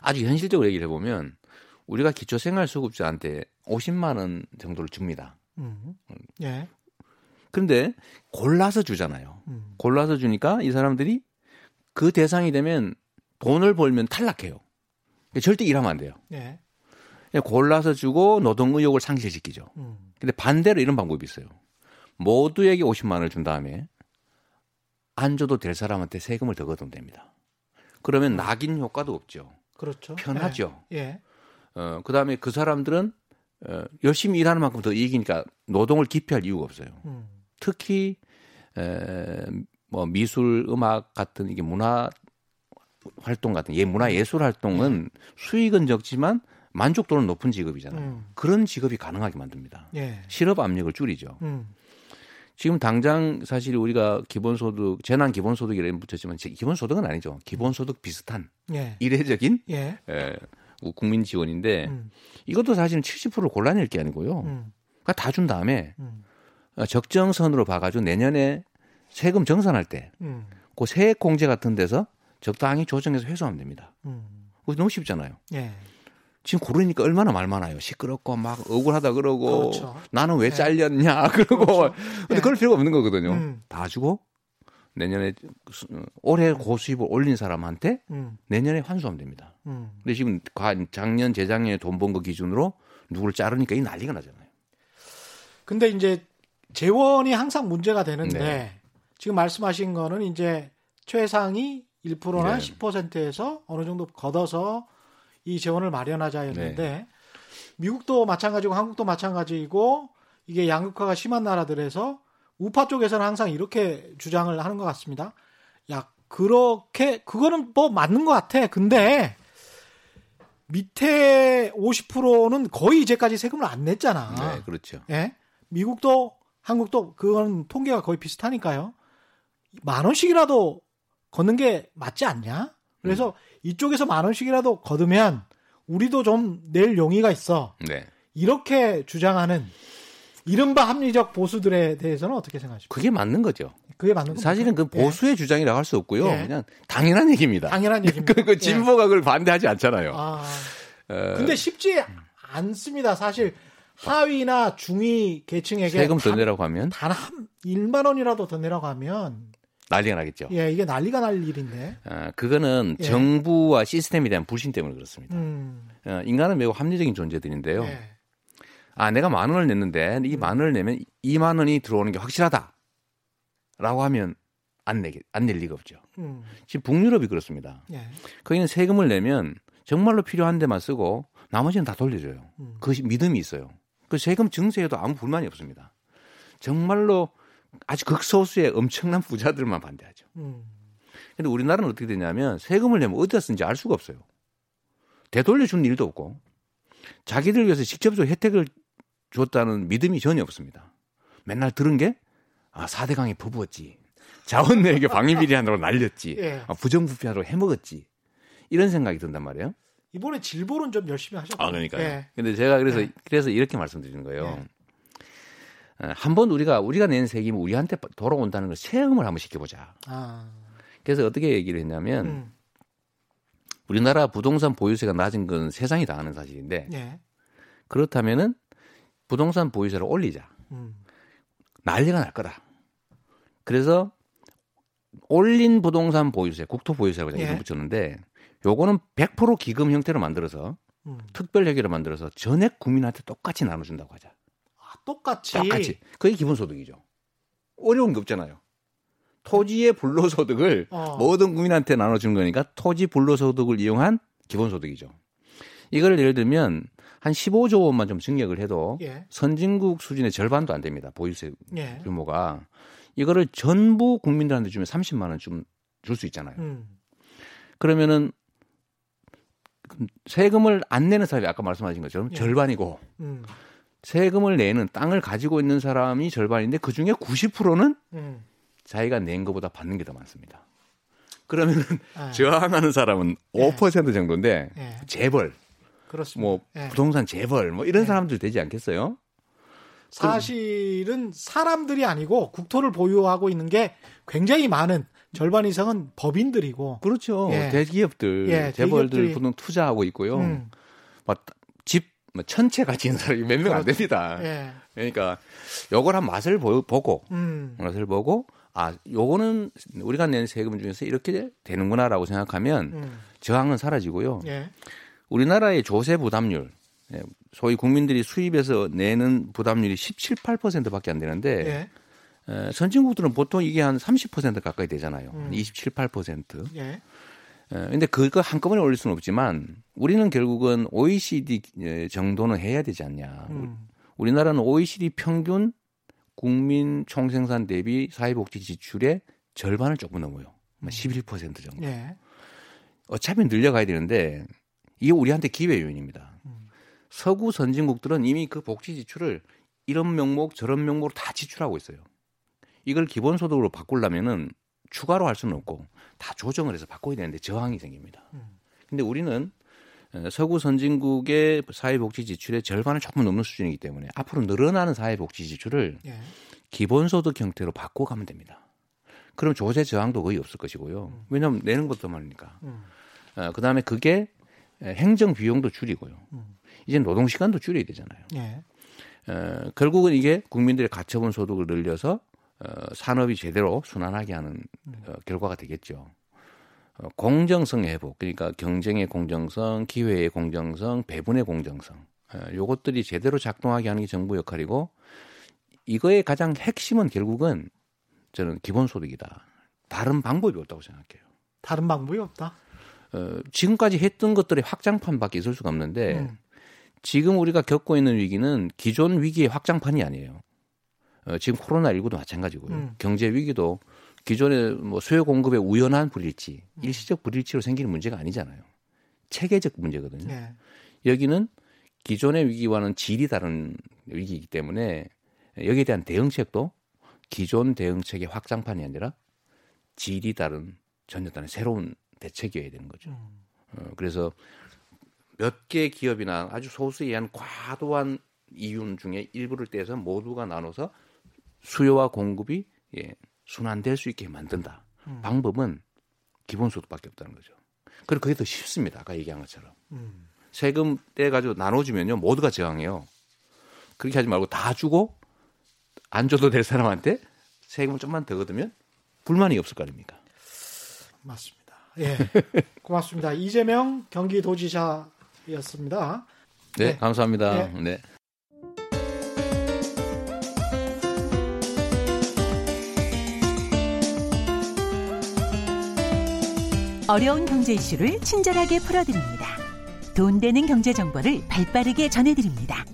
S3: 아주 현실적으로 얘기를 해보면 우리가 기초생활수급자한테 50만 원 정도를 줍니다. 음. 예. 그런데 골라서 주잖아요. 음. 골라서 주니까 이 사람들이 그 대상이 되면 돈을 벌면 탈락해요. 절대 일하면 안 돼요. 예. 골라서 주고 노동 의욕을 상실시키죠. 음. 근데 반대로 이런 방법이 있어요. 모두에게 50만 원을 준 다음에 안 줘도 될 사람한테 세금을 더 걷으면 됩니다. 그러면 음. 낙인 효과도 없죠.
S1: 그렇죠.
S3: 편하죠. 예. 예. 어, 그 다음에 그 사람들은 어, 열심히 일하는 만큼 더 이익이니까 노동을 기피할 이유가 없어요. 음. 특히 에, 뭐 미술, 음악 같은 이게 문화 활동 같은 예 문화 예술 활동은 예. 수익은 적지만 만족도는 높은 직업이잖아요. 음. 그런 직업이 가능하게 만듭니다. 예. 실업 압력을 줄이죠. 음. 지금 당장 사실 우리가 기본소득, 재난 기본소득이라는 붙였지만 기본소득은 아니죠. 기본소득 비슷한 예. 이례적인 예. 에, 국민 지원인데 음. 이것도 사실은 70%를 골라낼 게 아니고요. 음. 그러니까 다 준 다음에 음. 어, 적정선으로 봐가지고 내년에 세금 정산할 때, 음. 그 세액 공제 같은 데서 적당히 조정해서 회수하면 됩니다. 음. 그거 너무 쉽잖아요. 예. 지금 고르니까 얼마나 말 많아요. 시끄럽고 막 억울하다 그러고 그렇죠. 나는 왜 네. 잘렸냐 그러고 그렇죠. 근데 네. 그럴 필요가 없는 거거든요. 음. 다 주고 내년에 올해 고수입을 올린 사람한테 음. 내년에 환수하면 됩니다. 음. 근데 지금 작년 재작년에 돈 번 거 기준으로 누구를 자르니까 이 난리가 나잖아요.
S1: 근데 이제 재원이 항상 문제가 되는데 네. 지금 말씀하신 거는 이제 최상이 1%나 네. 10%에서 어느 정도 걷어서 이 재원을 마련하자였는데 네. 미국도 마찬가지고 한국도 마찬가지이고 이게 양극화가 심한 나라들에서 우파 쪽에서는 항상 이렇게 주장을 하는 것 같습니다. 야 그렇게 그거는 뭐 맞는 것 같아. 근데 밑에 50%는 거의 이제까지 세금을 안 냈잖아.
S3: 네, 그렇죠.
S1: 예? 미국도 한국도 그건 통계가 거의 비슷하니까요. 만 원씩이라도 걷는 게 맞지 않냐? 그래서 음. 이쪽에서 만 원씩이라도 거두면 우리도 좀 낼 용의가 있어. 네. 이렇게 주장하는 이른바 합리적 보수들에 대해서는 어떻게 생각하십니까?
S3: 그게 맞는 거죠.
S1: 그게 맞는 거
S3: 사실은 그 보수의 예. 주장이라고 할 수 없고요. 예. 그냥 당연한 얘기입니다.
S1: 당연한 얘기입니다.
S3: 그, 그 진보가 그걸 반대하지 않잖아요. 아.
S1: 어... 근데 쉽지 않습니다. 사실 하위나 중위 계층에게
S3: 세금 더 내라고 하면
S1: 단 한 1만 원이라도 더 내라고 하면
S3: 난리가 나겠죠.
S1: 예, 이게 난리가 날 일인데.
S3: 어, 그거는 예. 정부와 시스템에 대한 불신 때문에 그렇습니다. 음. 어, 인간은 매우 합리적인 존재들인데요. 예. 아, 내가 만 원을 냈는데 이만 음. 원을 내면 2만 원이 들어오는 게 확실하다. 라고 하면 안 내게, 안 낼 리가 없죠. 음. 지금 북유럽이 그렇습니다. 예. 거기는 세금을 내면 정말로 필요한 데만 쓰고 나머지는 다 돌려줘요. 음. 그 믿음이 있어요. 그 세금 증세에도 아무 불만이 없습니다. 정말로 아주 극소수의 엄청난 부자들만 반대하죠. 음. 근데 우리나라는 어떻게 되냐면 세금을 내면 어디다 쓰는지 알 수가 없어요. 되돌려 주는 일도 없고 자기들 위해서 직접적으로 혜택을 줬다는 믿음이 전혀 없습니다. 맨날 들은 게 아, 4대강이 퍼부었지. 자원 내에게 방위비리하느라고 날렸지. 예. 아, 부정부패하러 해먹었지. 이런 생각이 든단 말이에요.
S1: 이번에 질보는 좀 열심히 하셨고.
S3: 아, 그러니까요. 예. 근데 제가 그래서, 예. 그래서 이렇게 말씀드리는 거예요. 예. 어, 한번 우리가 우리가 낸 세금이 우리한테 돌아온다는 걸 체험을 한번 시켜보자. 아. 그래서 어떻게 얘기를 했냐면 음. 우리나라 부동산 보유세가 낮은 건 세상이 다 아는 사실인데 예. 그렇다면은 부동산 보유세를 올리자. 음. 난리가 날 거다. 그래서 올린 부동산 보유세, 국토 보유세라고 예. 이름 붙였는데 요거는 100% 기금 형태로 만들어서 음. 특별 회계로 만들어서 전액 국민한테 똑같이 나눠준다고 하자.
S1: 똑같이.
S3: 똑같이. 그게 기본소득이죠. 어려운 게 없잖아요. 토지의 불로소득을 어. 모든 국민한테 나눠주는 거니까 토지 불로소득을 이용한 기본소득이죠. 이걸 예를 들면 한 15조 원만 좀 증액을 해도 예. 선진국 수준의 절반도 안 됩니다. 보유세 예. 규모가. 이거를 전부 국민들한테 주면 30만 원좀줄수 있잖아요. 음. 그러면은 세금을 안 내는 사람이 아까 말씀하신 것처럼 예. 절반이고 음. 세금을 내는 땅을 가지고 있는 사람이 절반인데 그 중에 90%는 음. 자기가 낸 것보다 받는 게 더 많습니다. 그러면은 예. 저항하는 사람은 예. 5% 정도인데 예. 재벌, 그렇습니다. 뭐 예. 부동산 재벌 뭐 이런 예. 사람들 되지 않겠어요?
S1: 사실은 사람들이 아니고 국토를 보유하고 있는 게 굉장히 많은 절반 이상은 법인들이고
S3: 그렇죠. 예. 대기업들, 예, 재벌들 부동 투자하고 있고요. 음. 집뭐 천채 가진 사람이 몇 명 안 됩니다. 예. 그러니까 요걸 한 맛을 보 고 음. 맛을 보고 아 요거는 우리가 낸 세금 중에서 이렇게 되는구나라고 생각하면 음. 저항은 사라지고요. 예. 우리나라의 조세 부담률 예, 소위 국민들이 수입에서 내는 부담률이 17, 8%밖에 안 되는데 예. 에, 선진국들은 보통 이게 한 30% 가까이 되잖아요. 음. 27, 8%. 예. 근데 그거 한꺼번에 올릴 수는 없지만 우리는 결국은 OECD 정도는 해야 되지 않냐. 음. 우리나라는 OECD 평균 국민 총생산 대비 사회복지 지출의 절반을 조금 넘어요. 11% 음. 정도. 예. 어차피 늘려가야 되는데 이게 우리한테 기회 요인입니다. 음. 서구 선진국들은 이미 그 복지 지출을 이런 명목 저런 명목으로 다 지출하고 있어요. 이걸 기본소득으로 바꾸려면은 추가로 할 수는 없고 다 조정을 해서 바꿔야 되는데 저항이 생깁니다. 음. 근데 우리는 어, 서구 선진국의 사회복지 지출의 절반을 조금 넘는 수준이기 때문에 앞으로 늘어나는 사회복지 지출을 예. 기본소득 형태로 바꿔가면 됩니다. 그럼 조세 저항도 거의 없을 것이고요. 음. 왜냐하면 내는 것도 많으니까. 음. 어, 그 다음에 그게 행정 비용도 줄이고요. 음. 이제 노동 시간도 줄여야 되잖아요. 예. 어, 결국은 이게 국민들의 가처분 소득을 늘려서 어, 산업이 제대로 순환하게 하는 어, 결과가 되겠죠. 어, 공정성 회복, 그러니까 경쟁의 공정성, 기회의 공정성, 배분의 공정성, 어, 요것들이 제대로 작동하게 하는 게 정부 역할이고 이거의 가장 핵심은 결국은 저는 기본소득이다. 다른 방법이 없다고 생각해요.
S1: 다른 방법이 없다?
S3: 어, 지금까지 했던 것들의 확장판밖에 있을 수가 없는데 음. 지금 우리가 겪고 있는 위기는 기존 위기의 확장판이 아니에요. 어, 지금 코로나19도 마찬가지고요. 음. 경제 위기도 기존의 뭐 수요 공급의 우연한 불일치, 음. 일시적 불일치로 생기는 문제가 아니잖아요. 체계적 문제거든요. 네. 여기는 기존의 위기와는 질이 다른 위기이기 때문에 여기에 대한 대응책도 기존 대응책의 확장판이 아니라 질이 다른 전혀 다른 새로운 대책이어야 되는 거죠. 음. 어, 그래서 몇 개 기업이나 아주 소수에 의한 과도한 이윤 중에 일부를 떼서 모두가 나눠서 수요와 공급이 예, 순환될 수 있게 만든다. 음. 방법은 기본소득밖에 없다는 거죠. 그리고 그게 더 쉽습니다. 아까 얘기한 것처럼. 음. 세금 떼가지고 나눠주면요. 모두가 저항해요. 그렇게 하지 말고 다 주고 안 줘도 될 사람한테 세금을 좀만 더 걷으면 불만이 없을 거 아닙니까?
S1: 맞습니다. 예. 고맙습니다. 이재명 경기도지사였습니다.
S3: 네, 네. 감사합니다. 네. 네.
S4: 어려운 경제 이슈를 친절하게 풀어드립니다. 돈 되는 경제 정보를 발빠르게 전해드립니다.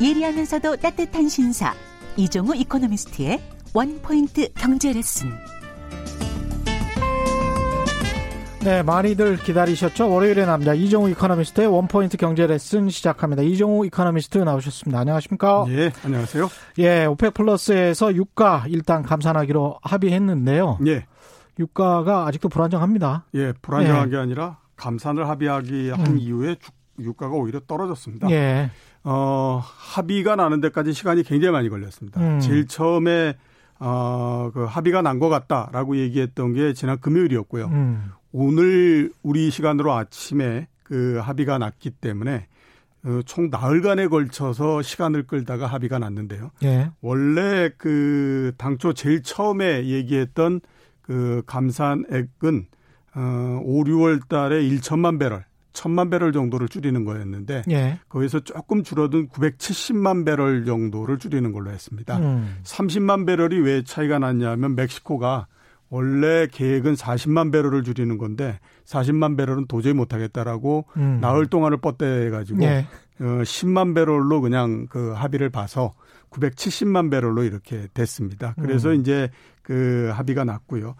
S4: 예리하면서도 따뜻한 신사 이종우 이코노미스트의 원포인트 경제 레슨.
S1: 네, 많이들 기다리셨죠? 월요일의 남자 이종우 이코노미스트의 원포인트 경제 레슨 시작합니다. 이종우 이코노미스트 나오셨습니다. 안녕하십니까?
S5: 예, 안녕하세요.
S1: 예, OPEC Plus에서 유가 일단 감산하기로 합의했는데요. 예. 유가가 아직도 불안정합니다.
S5: 예, 불안정한 예. 게 아니라 감산을 합의하기 한 음. 이후에 주, 유가가 오히려 떨어졌습니다. 예. 어, 합의가 나는 데까지 시간이 굉장히 많이 걸렸습니다. 음. 제일 처음에 어, 그 합의가 난 것 같다라고 얘기했던 게 지난 금요일이었고요. 음. 오늘 우리 시간으로 아침에 그 합의가 났기 때문에 어, 총 나흘간에 걸쳐서 시간을 끌다가 합의가 났는데요. 예. 원래 그 당초 제일 처음에 얘기했던 그 감산액은 어 5, 6월 달에 1천만 배럴, 1천만 배럴 정도를 줄이는 거였는데 예. 거기서 조금 줄어든 970만 배럴 정도를 줄이는 걸로 했습니다. 음. 30만 배럴이 왜 차이가 났냐면 멕시코가 원래 계획은 40만 배럴을 줄이는 건데 40만 배럴은 도저히 못 하겠다라고 음. 나흘 동안을 뻗대 가지고 예. 어 10만 배럴로 그냥 그 합의를 봐서 970만 배럴로 이렇게 됐습니다. 그래서 음. 이제 그 합의가 났고요.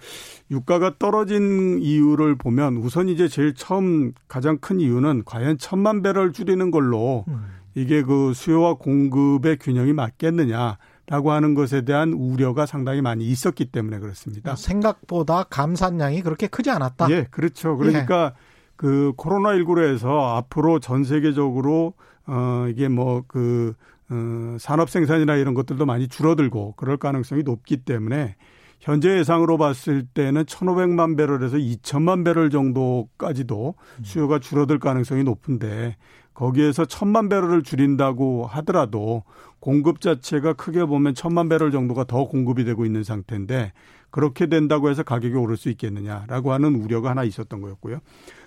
S5: 유가가 떨어진 이유를 보면 우선 이제 제일 처음 가장 큰 이유는 과연 천만 배럴 줄이는 걸로 음. 이게 그 수요와 공급의 균형이 맞겠느냐. 라고 하는 것에 대한 우려가 상당히 많이 있었기 때문에 그렇습니다.
S1: 생각보다 감산량이 그렇게 크지 않았다.
S5: 예, 그렇죠. 그러니까 예. 그 코로나19로 해서 앞으로 전 세계적으로 어 이게 뭐그 어, 산업 생산이나 이런 것들도 많이 줄어들고 그럴 가능성이 높기 때문에 현재 예상으로 봤을 때는 1,500만 배럴에서 2천만 배럴 정도까지도 수요가 줄어들 가능성이 높은데 거기에서 1,000만 배럴을 줄인다고 하더라도 공급 자체가 크게 보면 1,000만 배럴 정도가 더 공급이 되고 있는 상태인데 그렇게 된다고 해서 가격이 오를 수 있겠느냐라고 하는 우려가 하나 있었던 거였고요.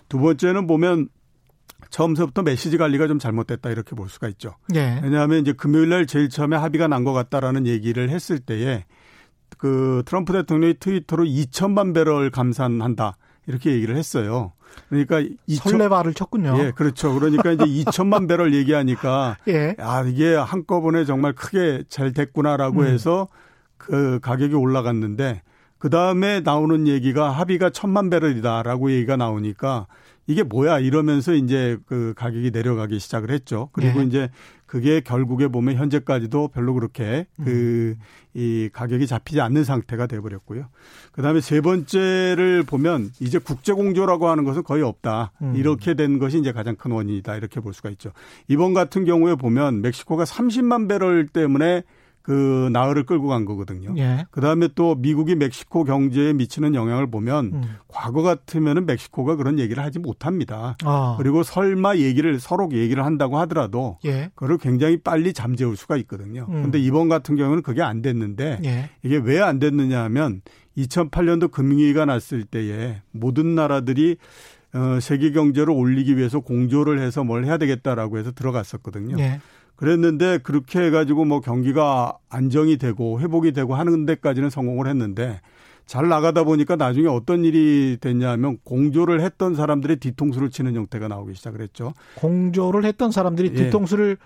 S5: 두 번째는 보면 처음서부터 메시지 관리가 좀 잘못됐다 이렇게 볼 수가 있죠. 네. 왜냐하면 이제 금요일 날 제일 처음에 합의가 난 것 같다라는 얘기를 했을 때에 그 트럼프 대통령이 트위터로 2천만 배럴 감산한다 이렇게 얘기를 했어요. 그러니까
S1: 2천, 설레발을 쳤군요.
S5: 예, 그렇죠. 그러니까 이제 2천만 배럴 얘기하니까 예. 아 이게 한꺼번에 정말 크게 잘 됐구나라고 음. 해서 그 가격이 올라갔는데 그 다음에 나오는 얘기가 합의가 천만 배럴이다라고 얘기가 나오니까 이게 뭐야 이러면서 이제 그 가격이 내려가기 시작을 했죠. 그리고 네. 이제 그게 결국에 보면 현재까지도 별로 그렇게 그 이 가격이 잡히지 않는 상태가 돼 버렸고요. 그 다음에 세 번째를 보면 이제 국제 공조라고 하는 것은 거의 없다. 음. 이렇게 된 것이 이제 가장 큰 원인이다. 이렇게 볼 수가 있죠. 이번 같은 경우에 보면 멕시코가 30만 배럴 때문에 그 나흘을 끌고 간 거거든요. 예. 그다음에 또 미국이 멕시코 경제에 미치는 영향을 보면 음. 과거 같으면은 멕시코가 그런 얘기를 하지 못합니다. 아. 그리고 설마 얘기를 서로 얘기를 한다고 하더라도 예. 그걸 굉장히 빨리 잠재울 수가 있거든요. 음. 근데 이번 같은 경우는 그게 안 됐는데 예. 이게 왜 안 됐느냐 하면 2008년도 금융위기가 났을 때에 모든 나라들이 어, 세계 경제를 올리기 위해서 공조를 해서 뭘 해야 되겠다라고 해서 들어갔었거든요. 예. 그랬는데 그렇게 해가지고 뭐 경기가 안정이 되고 회복이 되고 하는 데까지는 성공을 했는데 잘 나가다 보니까 나중에 어떤 일이 됐냐면 공조를 했던 사람들이 뒤통수를 치는 형태가 나오기 시작을 했죠.
S1: 공조를 했던 사람들이 예. 뒤통수를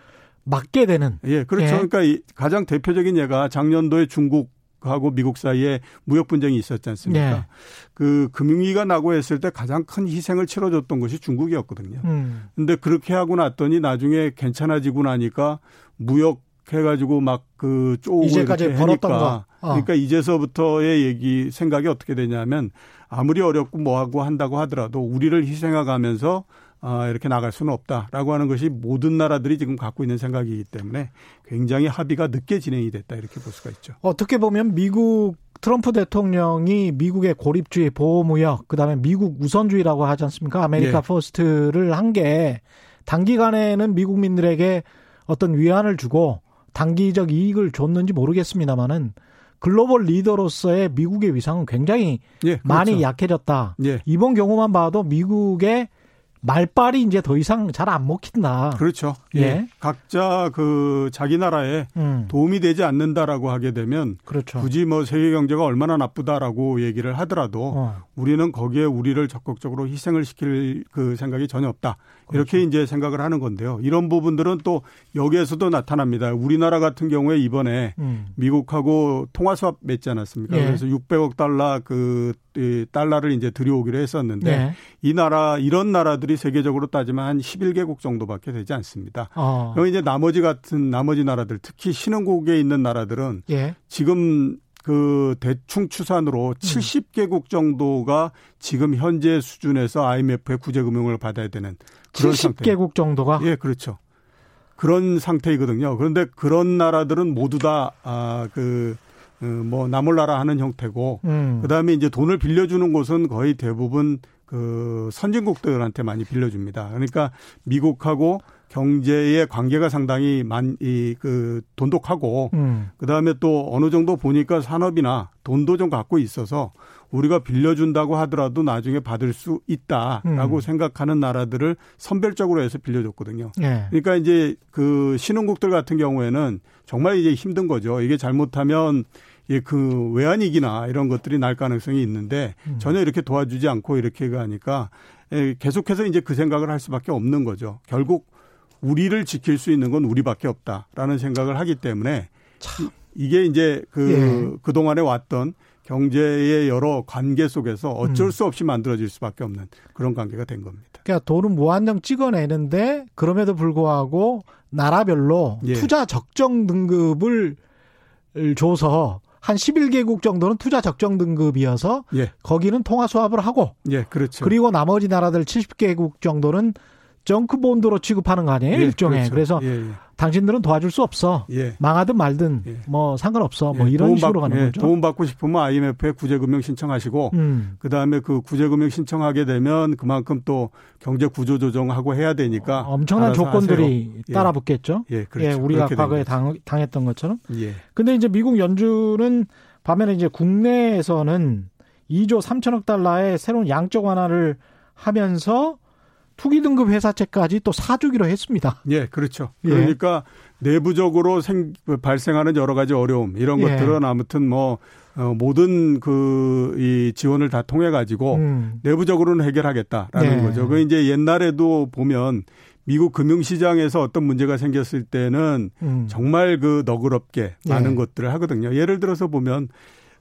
S1: 맞게 되는.
S5: 예, 그렇죠. 예. 그러니까 가장 대표적인 예가 작년도에 중국 하고 미국 사이에 무역 분쟁이 있었지 않습니까? 네. 그 금융위기가 나고 했을 때 가장 큰 희생을 치러줬던 것이 중국이었거든요. 음. 근데 그렇게 하고 났더니 나중에 괜찮아지고 나니까 무역 해가지고 막 그 쪼고 이제까지 벌었던 거. 어. 그러니까 이제서부터의 얘기 생각이 어떻게 되냐면 아무리 어렵고 뭐하고 한다고 하더라도 우리를 희생해가면서 아, 이렇게 나갈 수는 없다라고 하는 것이 모든 나라들이 지금 갖고 있는 생각이기 때문에 굉장히 합의가 늦게 진행이 됐다 이렇게 볼 수가 있죠.
S1: 어떻게 보면 미국 트럼프 대통령이 미국의 고립주의 보호무역 그다음에 미국 우선주의라고 하지 않습니까? 아메리카 예. First를 한 게 단기간에는 미국민들에게 어떤 위안을 주고 단기적 이익을 줬는지 모르겠습니다만은 글로벌 리더로서의 미국의 위상은 굉장히 예, 그렇죠. 많이 약해졌다. 예. 이번 경우만 봐도 미국의 말빨이 이제 더 이상 잘 안 먹힌다.
S5: 그렇죠. 예. 예. 각자 그 자기 나라에 음. 도움이 되지 않는다라고 하게 되면 그렇죠. 굳이 뭐 세계 경제가 얼마나 나쁘다라고 얘기를 하더라도 어. 우리는 거기에 우리를 적극적으로 희생을 시킬 그 생각이 전혀 없다. 이렇게 그렇죠. 이제 생각을 하는 건데요. 이런 부분들은 또 여기에서도 나타납니다. 우리나라 같은 경우에 이번에 음. 미국하고 통화 수합 맺지 않았습니까? 예. 그래서 600억 달러 그 달러를 이제 들여오기로 했었는데 예. 이 나라 이런 나라들이 세계적으로 따지면 한 11개국 정도밖에 되지 않습니다. 어. 그럼 이제 나머지 같은 나머지 나라들 특히 신흥국에 있는 나라들은 예. 지금 그 대충 추산으로 음. 70개국 정도가 지금 현재 수준에서 IMF의 구제금융을 받아야 되는
S1: 70개국 상태. 정도가
S5: 예, 그렇죠. 그런 상태이거든요. 그런데 그런 나라들은 모두 다아그 어, 뭐 나몰라라 하는 형태고 음. 그다음에 이제 돈을 빌려주는 곳은 거의 대부분 그 선진국들한테 많이 빌려줍니다. 그러니까 미국하고 경제의 관계가 상당히 만, 이, 그, 돈독하고, 음. 그 다음에 또 어느 정도 보니까 산업이나 돈도 좀 갖고 있어서 우리가 빌려준다고 하더라도 나중에 받을 수 있다라고 음. 생각하는 나라들을 선별적으로 해서 빌려줬거든요. 예. 그러니까 이제 그 신흥국들 같은 경우에는 정말 이제 힘든 거죠. 이게 잘못하면 예, 그 외환위기나 이런 것들이 날 가능성이 있는데 음. 전혀 이렇게 도와주지 않고 이렇게 가니까 예, 계속해서 이제 그 생각을 할 수밖에 없는 거죠. 결국 우리를 지킬 수 있는 건 우리밖에 없다라는 생각을 하기 때문에 참. 이게 이제 그 예. 그동안에 왔던 경제의 여러 관계 속에서 어쩔 음. 수 없이 만들어질 수밖에 없는 그런 관계가 된 겁니다.
S1: 그러니까 돈은 무한정 찍어내는데 그럼에도 불구하고 나라별로 예. 투자 적정 등급을 줘서 한 11개국 정도는 투자 적정 등급이어서 예. 거기는 통화 수합을 하고
S5: 예, 그렇죠.
S1: 그리고 나머지 나라들 70개국 정도는 정크 본드로 취급하는 거 아니에요? 예, 일종의. 그렇죠. 그래서 예, 예. 당신들은 도와줄 수 없어. 예. 망하든 말든 예. 뭐 상관없어. 뭐 예, 이런 식으로 받, 가는 거죠.
S5: 도움 받고 싶으면 IMF에 구제금융 신청하시고 음. 그 다음에 그 구제금융 신청하게 되면 그만큼 또 경제 구조 조정하고 해야 되니까
S1: 어, 엄청난 조건들이 따라 붙겠죠. 예, 그렇죠. 우리가 과거에 당, 당했던 것처럼. 예. 근데 이제 미국 연준은 반면에 이제 국내에서는 2조 3천억 달러의 새로운 양적 완화를 하면서 투기 등급 회사채까지 또 사주기로 했습니다.
S5: 예, 그렇죠. 예. 그러니까 내부적으로 생, 발생하는 여러 가지 어려움 이런 예. 것들은 아무튼 뭐 어, 모든 그 이 지원을 다 통해 가지고 음. 내부적으로는 해결하겠다라는 예. 거죠. 그 이제 옛날에도 보면 미국 금융시장에서 어떤 문제가 생겼을 때는 음. 정말 그 너그럽게 많은 예. 것들을 하거든요. 예를 들어서 보면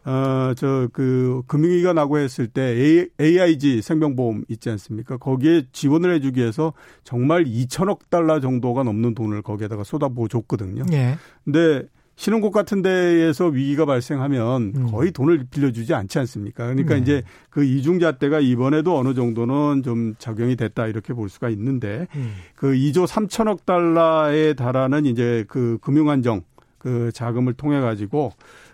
S5: 어, 저, 그, 금융위기가 고 했을 때 AIG 생명보험 있지 않습니까? 거기에 지원을 해주기 위해서 정말 2천억 달러 정도가 넘는 돈을 거기에다가 쏟아부어 줬거든요. 예. 근데 신흥국 같은 데에서 위기가 발생하면 음. 거의 돈을 빌려주지 않지 않습니까? 그러니까 네. 이제 그 이중잣대가 이번에도 어느 정도는 좀 적용이 됐다 이렇게 볼 수가 있는데 음. 그 2조 3천억 달러에 달하는 이제 그 금융안정 그 자금을 통해 가지고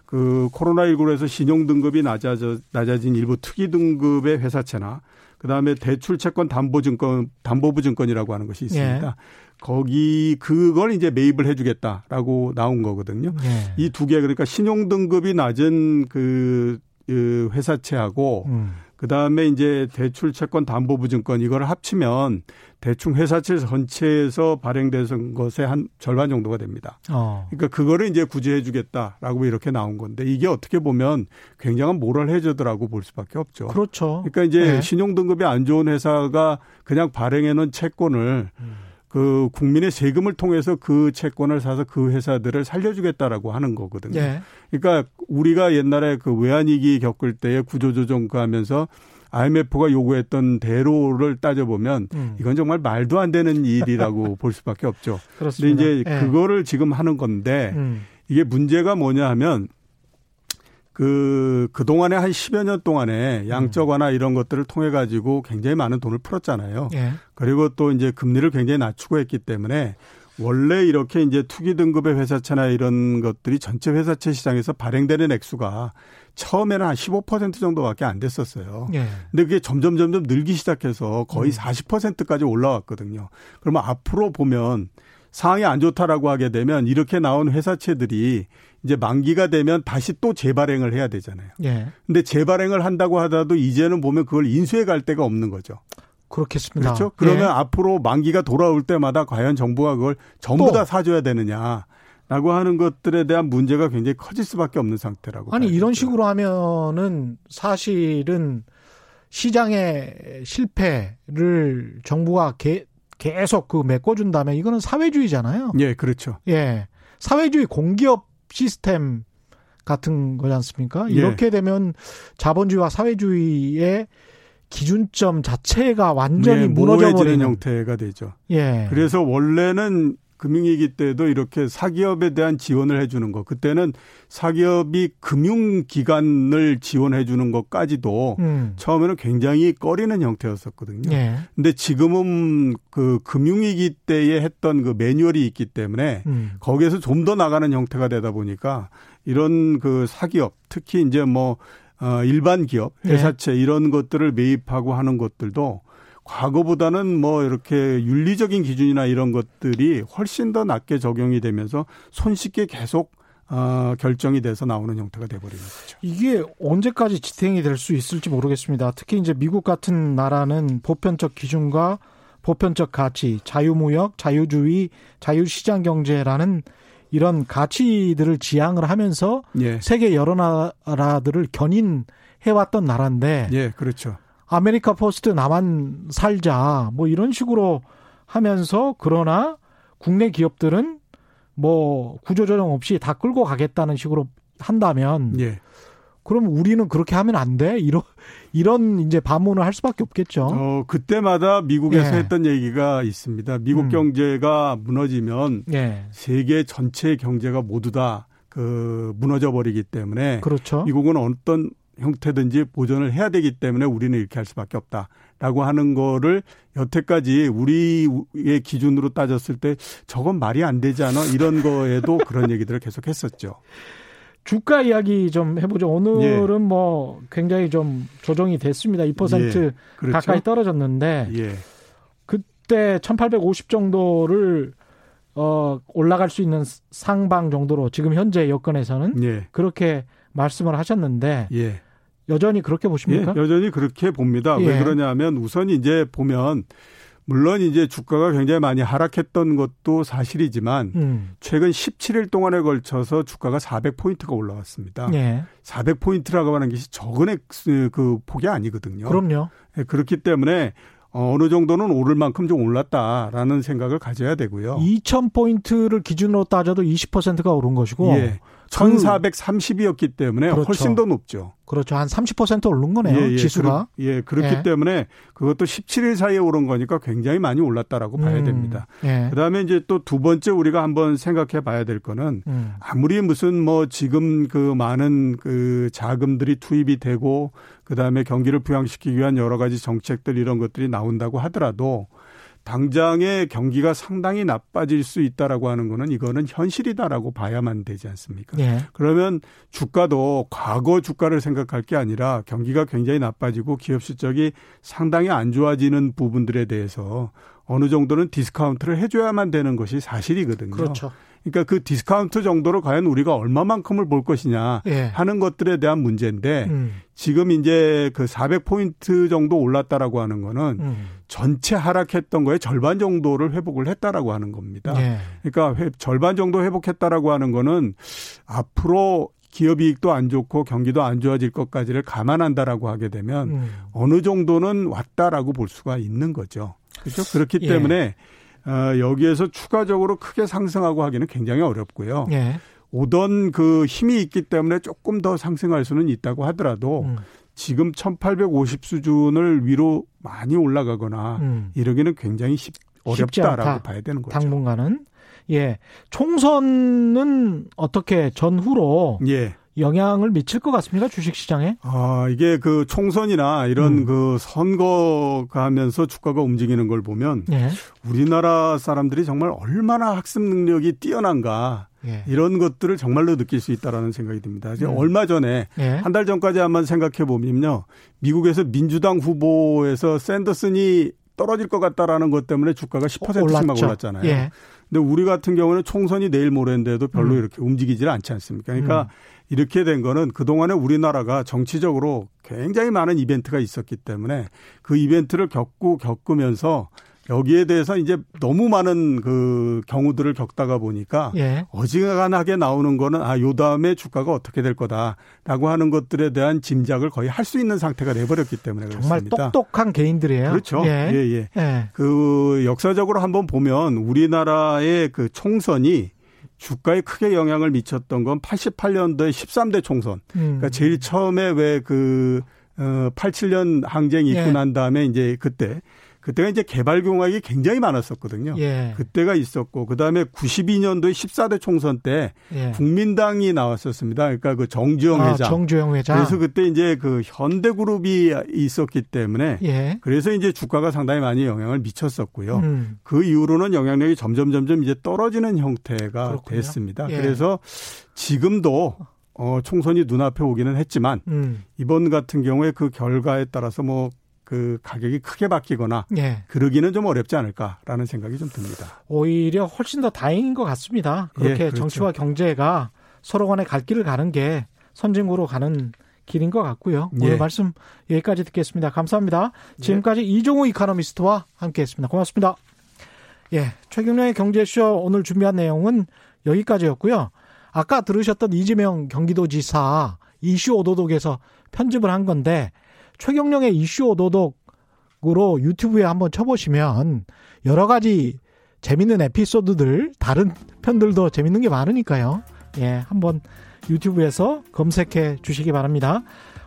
S5: 그 코로나19로 해서 신용 등급이 낮아져 낮아진 일부 특이 등급의 회사채나 그다음에 대출 채권 담보 증권 담보부 증권이라고 하는 것이 있습니다. 예. 거기 그걸 이제 매입을 해 주겠다라고 나온 거거든요. 예. 이두 개 그러니까 신용 등급이 낮은 그, 그 회사채하고 음. 그다음에 이제 대출 채권 담보부 증권 이걸 합치면 대충 회사채 전체에서 발행된 것의 한 절반 정도가 됩니다. 어. 그러니까 그거를 이제 구제해 주겠다라고 이렇게 나온 건데 이게 어떻게 보면 굉장한 모럴 해저드라고 볼 수밖에 없죠.
S1: 그렇죠.
S5: 그러니까 이제 네. 신용 등급이 안 좋은 회사가 그냥 발행해 놓은 채권을 음. 그 국민의 세금을 통해서 그 채권을 사서 그 회사들을 살려주겠다라고 하는 거거든요. 예. 그러니까 우리가 옛날에 그 외환위기 겪을 때에 구조조정 그 하면서 IMF가 요구했던 대로를 따져보면 음. 이건 정말 말도 안 되는 일이라고 볼 수밖에 없죠. 그렇습니다. 근데 이제 예. 그거를 지금 하는 건데 음. 이게 문제가 뭐냐 하면 그, 그동안에 한 10여 년 동안에 양적 완화 이런 것들을 통해 가지고 굉장히 많은 돈을 풀었잖아요. 예. 그리고 또 이제 금리를 굉장히 낮추고 했기 때문에 원래 이렇게 이제 투기 등급의 회사채나 이런 것들이 전체 회사채 시장에서 발행되는 액수가 처음에는 한 15% 정도밖에 안 됐었어요. 예. 근데 그게 점점 점점 늘기 시작해서 거의 음. 40%까지 올라왔거든요. 그러면 앞으로 보면 상황이 안 좋다라고 하게 되면 이렇게 나온 회사채들이 이제 만기가 되면 다시 또 재발행을 해야 되잖아요. 예. 근데 재발행을 한다고 하더라도 이제는 보면 그걸 인수해 갈 데가 없는 거죠.
S1: 그렇겠습니다.
S5: 그렇죠? 그러면 예. 앞으로 만기가 돌아올 때마다 과연 정부가 그걸 전부 다 사줘야 되느냐. 라고 하는 것들에 대한 문제가 굉장히 커질 수밖에 없는 상태라고.
S1: 아니, 이런 식으로 하면은 사실은 시장의 실패를 정부가 개, 계속 그 메꿔준다면 이거는 사회주의잖아요.
S5: 예, 그렇죠.
S1: 예. 사회주의 공기업 시스템 같은 거지 않습니까? 예. 이렇게 되면 자본주의와 사회주의의 기준점 자체가 완전히 예, 무너져 버리는
S5: 형태가 되죠. 예. 그래서 원래는 금융위기 때도 이렇게 사기업에 대한 지원을 해주는 것. 그때는 사기업이 금융기관을 지원해 주는 것까지도 음. 처음에는 굉장히 꺼리는 형태였었거든요. 예. 근데 지금은 그 금융위기 때에 했던 그 매뉴얼이 있기 때문에 음. 거기에서 좀 더 나가는 형태가 되다 보니까 이런 그 사기업 특히 이제 뭐 어, 일반 기업, 예. 회사채 예. 이런 것들을 매입하고 하는 것들도 과거보다는 뭐 이렇게 윤리적인 기준이나 이런 것들이 훨씬 더 낮게 적용이 되면서 손쉽게 계속 어, 결정이 돼서 나오는 형태가 돼버리는 거죠.
S1: 이게 언제까지 지탱이 될 수 있을지 모르겠습니다. 특히 이제 미국 같은 나라는 보편적 기준과 보편적 가치, 자유무역, 자유주의, 자유시장 경제라는 이런 가치들을 지향을 하면서 예. 세계 여러 나라들을 견인해왔던 나라인데.
S5: 예, 그렇죠.
S1: America First 나만 살자 뭐 이런 식으로 하면서 그러나 국내 기업들은 뭐 구조조정 없이 다 끌고 가겠다는 식으로 한다면 예. 그럼 우리는 그렇게 하면 안 돼? 이런 이런 이제 반문을 할 수밖에 없겠죠.
S5: 어 그때마다 미국에서 예. 했던 얘기가 있습니다. 미국 음. 경제가 무너지면 예. 세계 전체 경제가 모두 다 그 무너져 버리기 때문에
S1: 그렇죠.
S5: 미국은 어떤 형태든지 보존을 해야 되기 때문에 우리는 이렇게 할 수밖에 없다라고 하는 거를 여태까지 우리의 기준으로 따졌을 때 저건 말이 안 되지 않아 이런 거에도 그런 얘기들을 계속 했었죠.
S1: 주가 이야기 좀 해보죠. 오늘은 예. 뭐 굉장히 좀 조정이 됐습니다. 2% 예. 그렇죠? 가까이 떨어졌는데 예. 그때 1850 정도를 어 올라갈 수 있는 상방 정도로 지금 현재 여건에서는 예. 그렇게 말씀을 하셨는데 예. 여전히 그렇게 보십니까?
S5: 예, 여전히 그렇게 봅니다. 왜 예. 그러냐면 우선 이제 보면 물론 이제 주가가 굉장히 많이 하락했던 것도 사실이지만 음. 최근 17일 동안에 걸쳐서 주가가 400포인트가 올라왔습니다. 예. 400포인트라고 하는 것이 적은 액수 그 폭이 아니거든요.
S1: 그럼요.
S5: 예, 그렇기 때문에 어느 정도는 오를 만큼 좀 올랐다라는 생각을 가져야 되고요.
S1: 2,000포인트를 기준으로 따져도 20%가 오른 것이고 예.
S5: 1,430이었기 때문에 그렇죠. 훨씬 더 높죠.
S1: 그렇죠. 한 30% 오른 거네요. 예, 예. 지수가.
S5: 그러, 예, 그렇기 예. 때문에 그것도 17일 사이에 오른 거니까 굉장히 많이 올랐다라고 음, 봐야 됩니다. 예. 그다음에 이제 또 두 번째 우리가 한번 생각해 봐야 될 거는 음. 아무리 무슨 뭐 지금 그 많은 그 자금들이 투입이 되고 그다음에 경기를 부양시키기 위한 여러 가지 정책들 이런 것들이 나온다고 하더라도 당장의 경기가 상당히 나빠질 수 있다라고 하는 거는 이거는 현실이다라고 봐야만 되지 않습니까? 예. 그러면 주가도 과거 주가를 생각할 게 아니라 경기가 굉장히 나빠지고 기업 실적이 상당히 안 좋아지는 부분들에 대해서 어느 정도는 디스카운트를 해줘야만 되는 것이 사실이거든요.
S1: 그렇죠.
S5: 그러니까 그 디스카운트 정도로 과연 우리가 얼마만큼을 볼 것이냐 예. 하는 것들에 대한 문제인데 음. 지금 이제 그 400포인트 정도 올랐다라고 하는 거는 음. 전체 하락했던 거에 절반 정도를 회복을 했다라고 하는 겁니다. 예. 그러니까 회, 절반 정도 회복했다라고 하는 거는 앞으로 기업 이익도 안 좋고 경기도 안 좋아질 것까지를 감안한다라고 하게 되면 음. 어느 정도는 왔다라고 볼 수가 있는 거죠. 그렇죠? 그렇기 예. 때문에 어, 여기에서 추가적으로 크게 상승하고 하기는 굉장히 어렵고요. 예. 오던 그 힘이 있기 때문에 조금 더 상승할 수는 있다고 하더라도 음. 지금 1850 수준을 위로 많이 올라가거나 음. 이러기는 굉장히 쉽, 어렵다라고 봐야 되는 거죠.
S1: 당분간은 예. 총선은 어떻게 전후로 예. 영향을 미칠 것 같습니까 주식 시장에?
S5: 아 이게 그 총선이나 이런 음. 그 선거가 하면서 주가가 움직이는 걸 보면 예. 우리나라 사람들이 정말 얼마나 학습 능력이 뛰어난가 예. 이런 것들을 정말로 느낄 수 있다라는 생각이 듭니다. 이제 음. 얼마 전에 예. 한달 전까지 한번 생각해 보면요, 미국에서 민주당 후보에서 샌더슨이 떨어질 것 같다라는 것 때문에 주가가 10%씩 막 올랐잖아요. 예. 근데 우리 같은 경우는 총선이 내일 모레인데도 별로 음. 이렇게 움직이질 않지 않습니까? 그러니까 음. 이렇게 된 거는 그동안에 우리나라가 정치적으로 굉장히 많은 이벤트가 있었기 때문에 그 이벤트를 겪고 겪으면서 여기에 대해서 이제 너무 많은 그 경우들을 겪다가 보니까 예. 어지간하게 나오는 거는 아, 요 다음에 주가가 어떻게 될 거다라고 하는 것들에 대한 짐작을 거의 할 수 있는 상태가 돼버렸기 때문에
S1: 정말 그렇습니다. 똑똑한 개인들이에요.
S5: 그렇죠. 예. 예, 예. 예. 그 역사적으로 한번 보면 우리나라의 그 총선이 주가에 크게 영향을 미쳤던 건 88년도에 13대 총선. 음. 그러니까 제일 처음에 왜그 어 87년 항쟁이 있고 예. 난 다음에 이제 그때 그때가 이제 개발 공약이 굉장히 많았었거든요. 예. 그때가 있었고 그다음에 92년도에 14대 총선 때 예. 국민당이 나왔었습니다. 그러니까 그 정주영 아, 회장.
S1: 정주영 회장.
S5: 그래서 그때 이제 그 현대그룹이 있었기 때문에 예. 그래서 이제 주가가 상당히 많이 영향을 미쳤었고요. 음. 그 이후로는 영향력이 점점 점점 이제 떨어지는 형태가 그렇군요. 됐습니다. 예. 그래서 지금도 어, 총선이 눈앞에 오기는 했지만 음. 이번 같은 경우에 그 결과에 따라서 뭐 그 가격이 크게 바뀌거나 예. 그러기는 좀 어렵지 않을까라는 생각이 좀 듭니다.
S1: 오히려 훨씬 더 다행인 것 같습니다. 그렇게 예, 그렇죠. 정치와 경제가 서로 간에 갈 길을 가는 게 선진국으로 가는 길인 것 같고요. 오늘 예. 말씀 여기까지 듣겠습니다. 감사합니다. 지금까지 예. 이종우 이카노미스트와 함께했습니다. 고맙습니다. 예, 최경련의 경제쇼 오늘 준비한 내용은 여기까지였고요. 아까 들으셨던 이재명 경기도지사 이슈 오도독에서 편집을 한 건데 최경령의 이슈 오도독으로 유튜브에 한번 쳐보시면 여러 가지 재밌는 에피소드들, 다른 편들도 재밌는 게 많으니까요. 예, 한번 유튜브에서 검색해 주시기 바랍니다.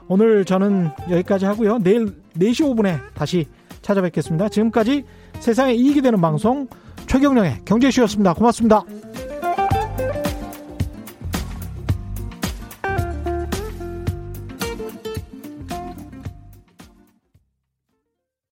S1: 오늘 저는 여기까지 하고요. 내일 4시 5분에 다시 찾아뵙겠습니다. 지금까지 세상에 이익이 되는 방송 최경령의 경제쇼였습니다. 고맙습니다.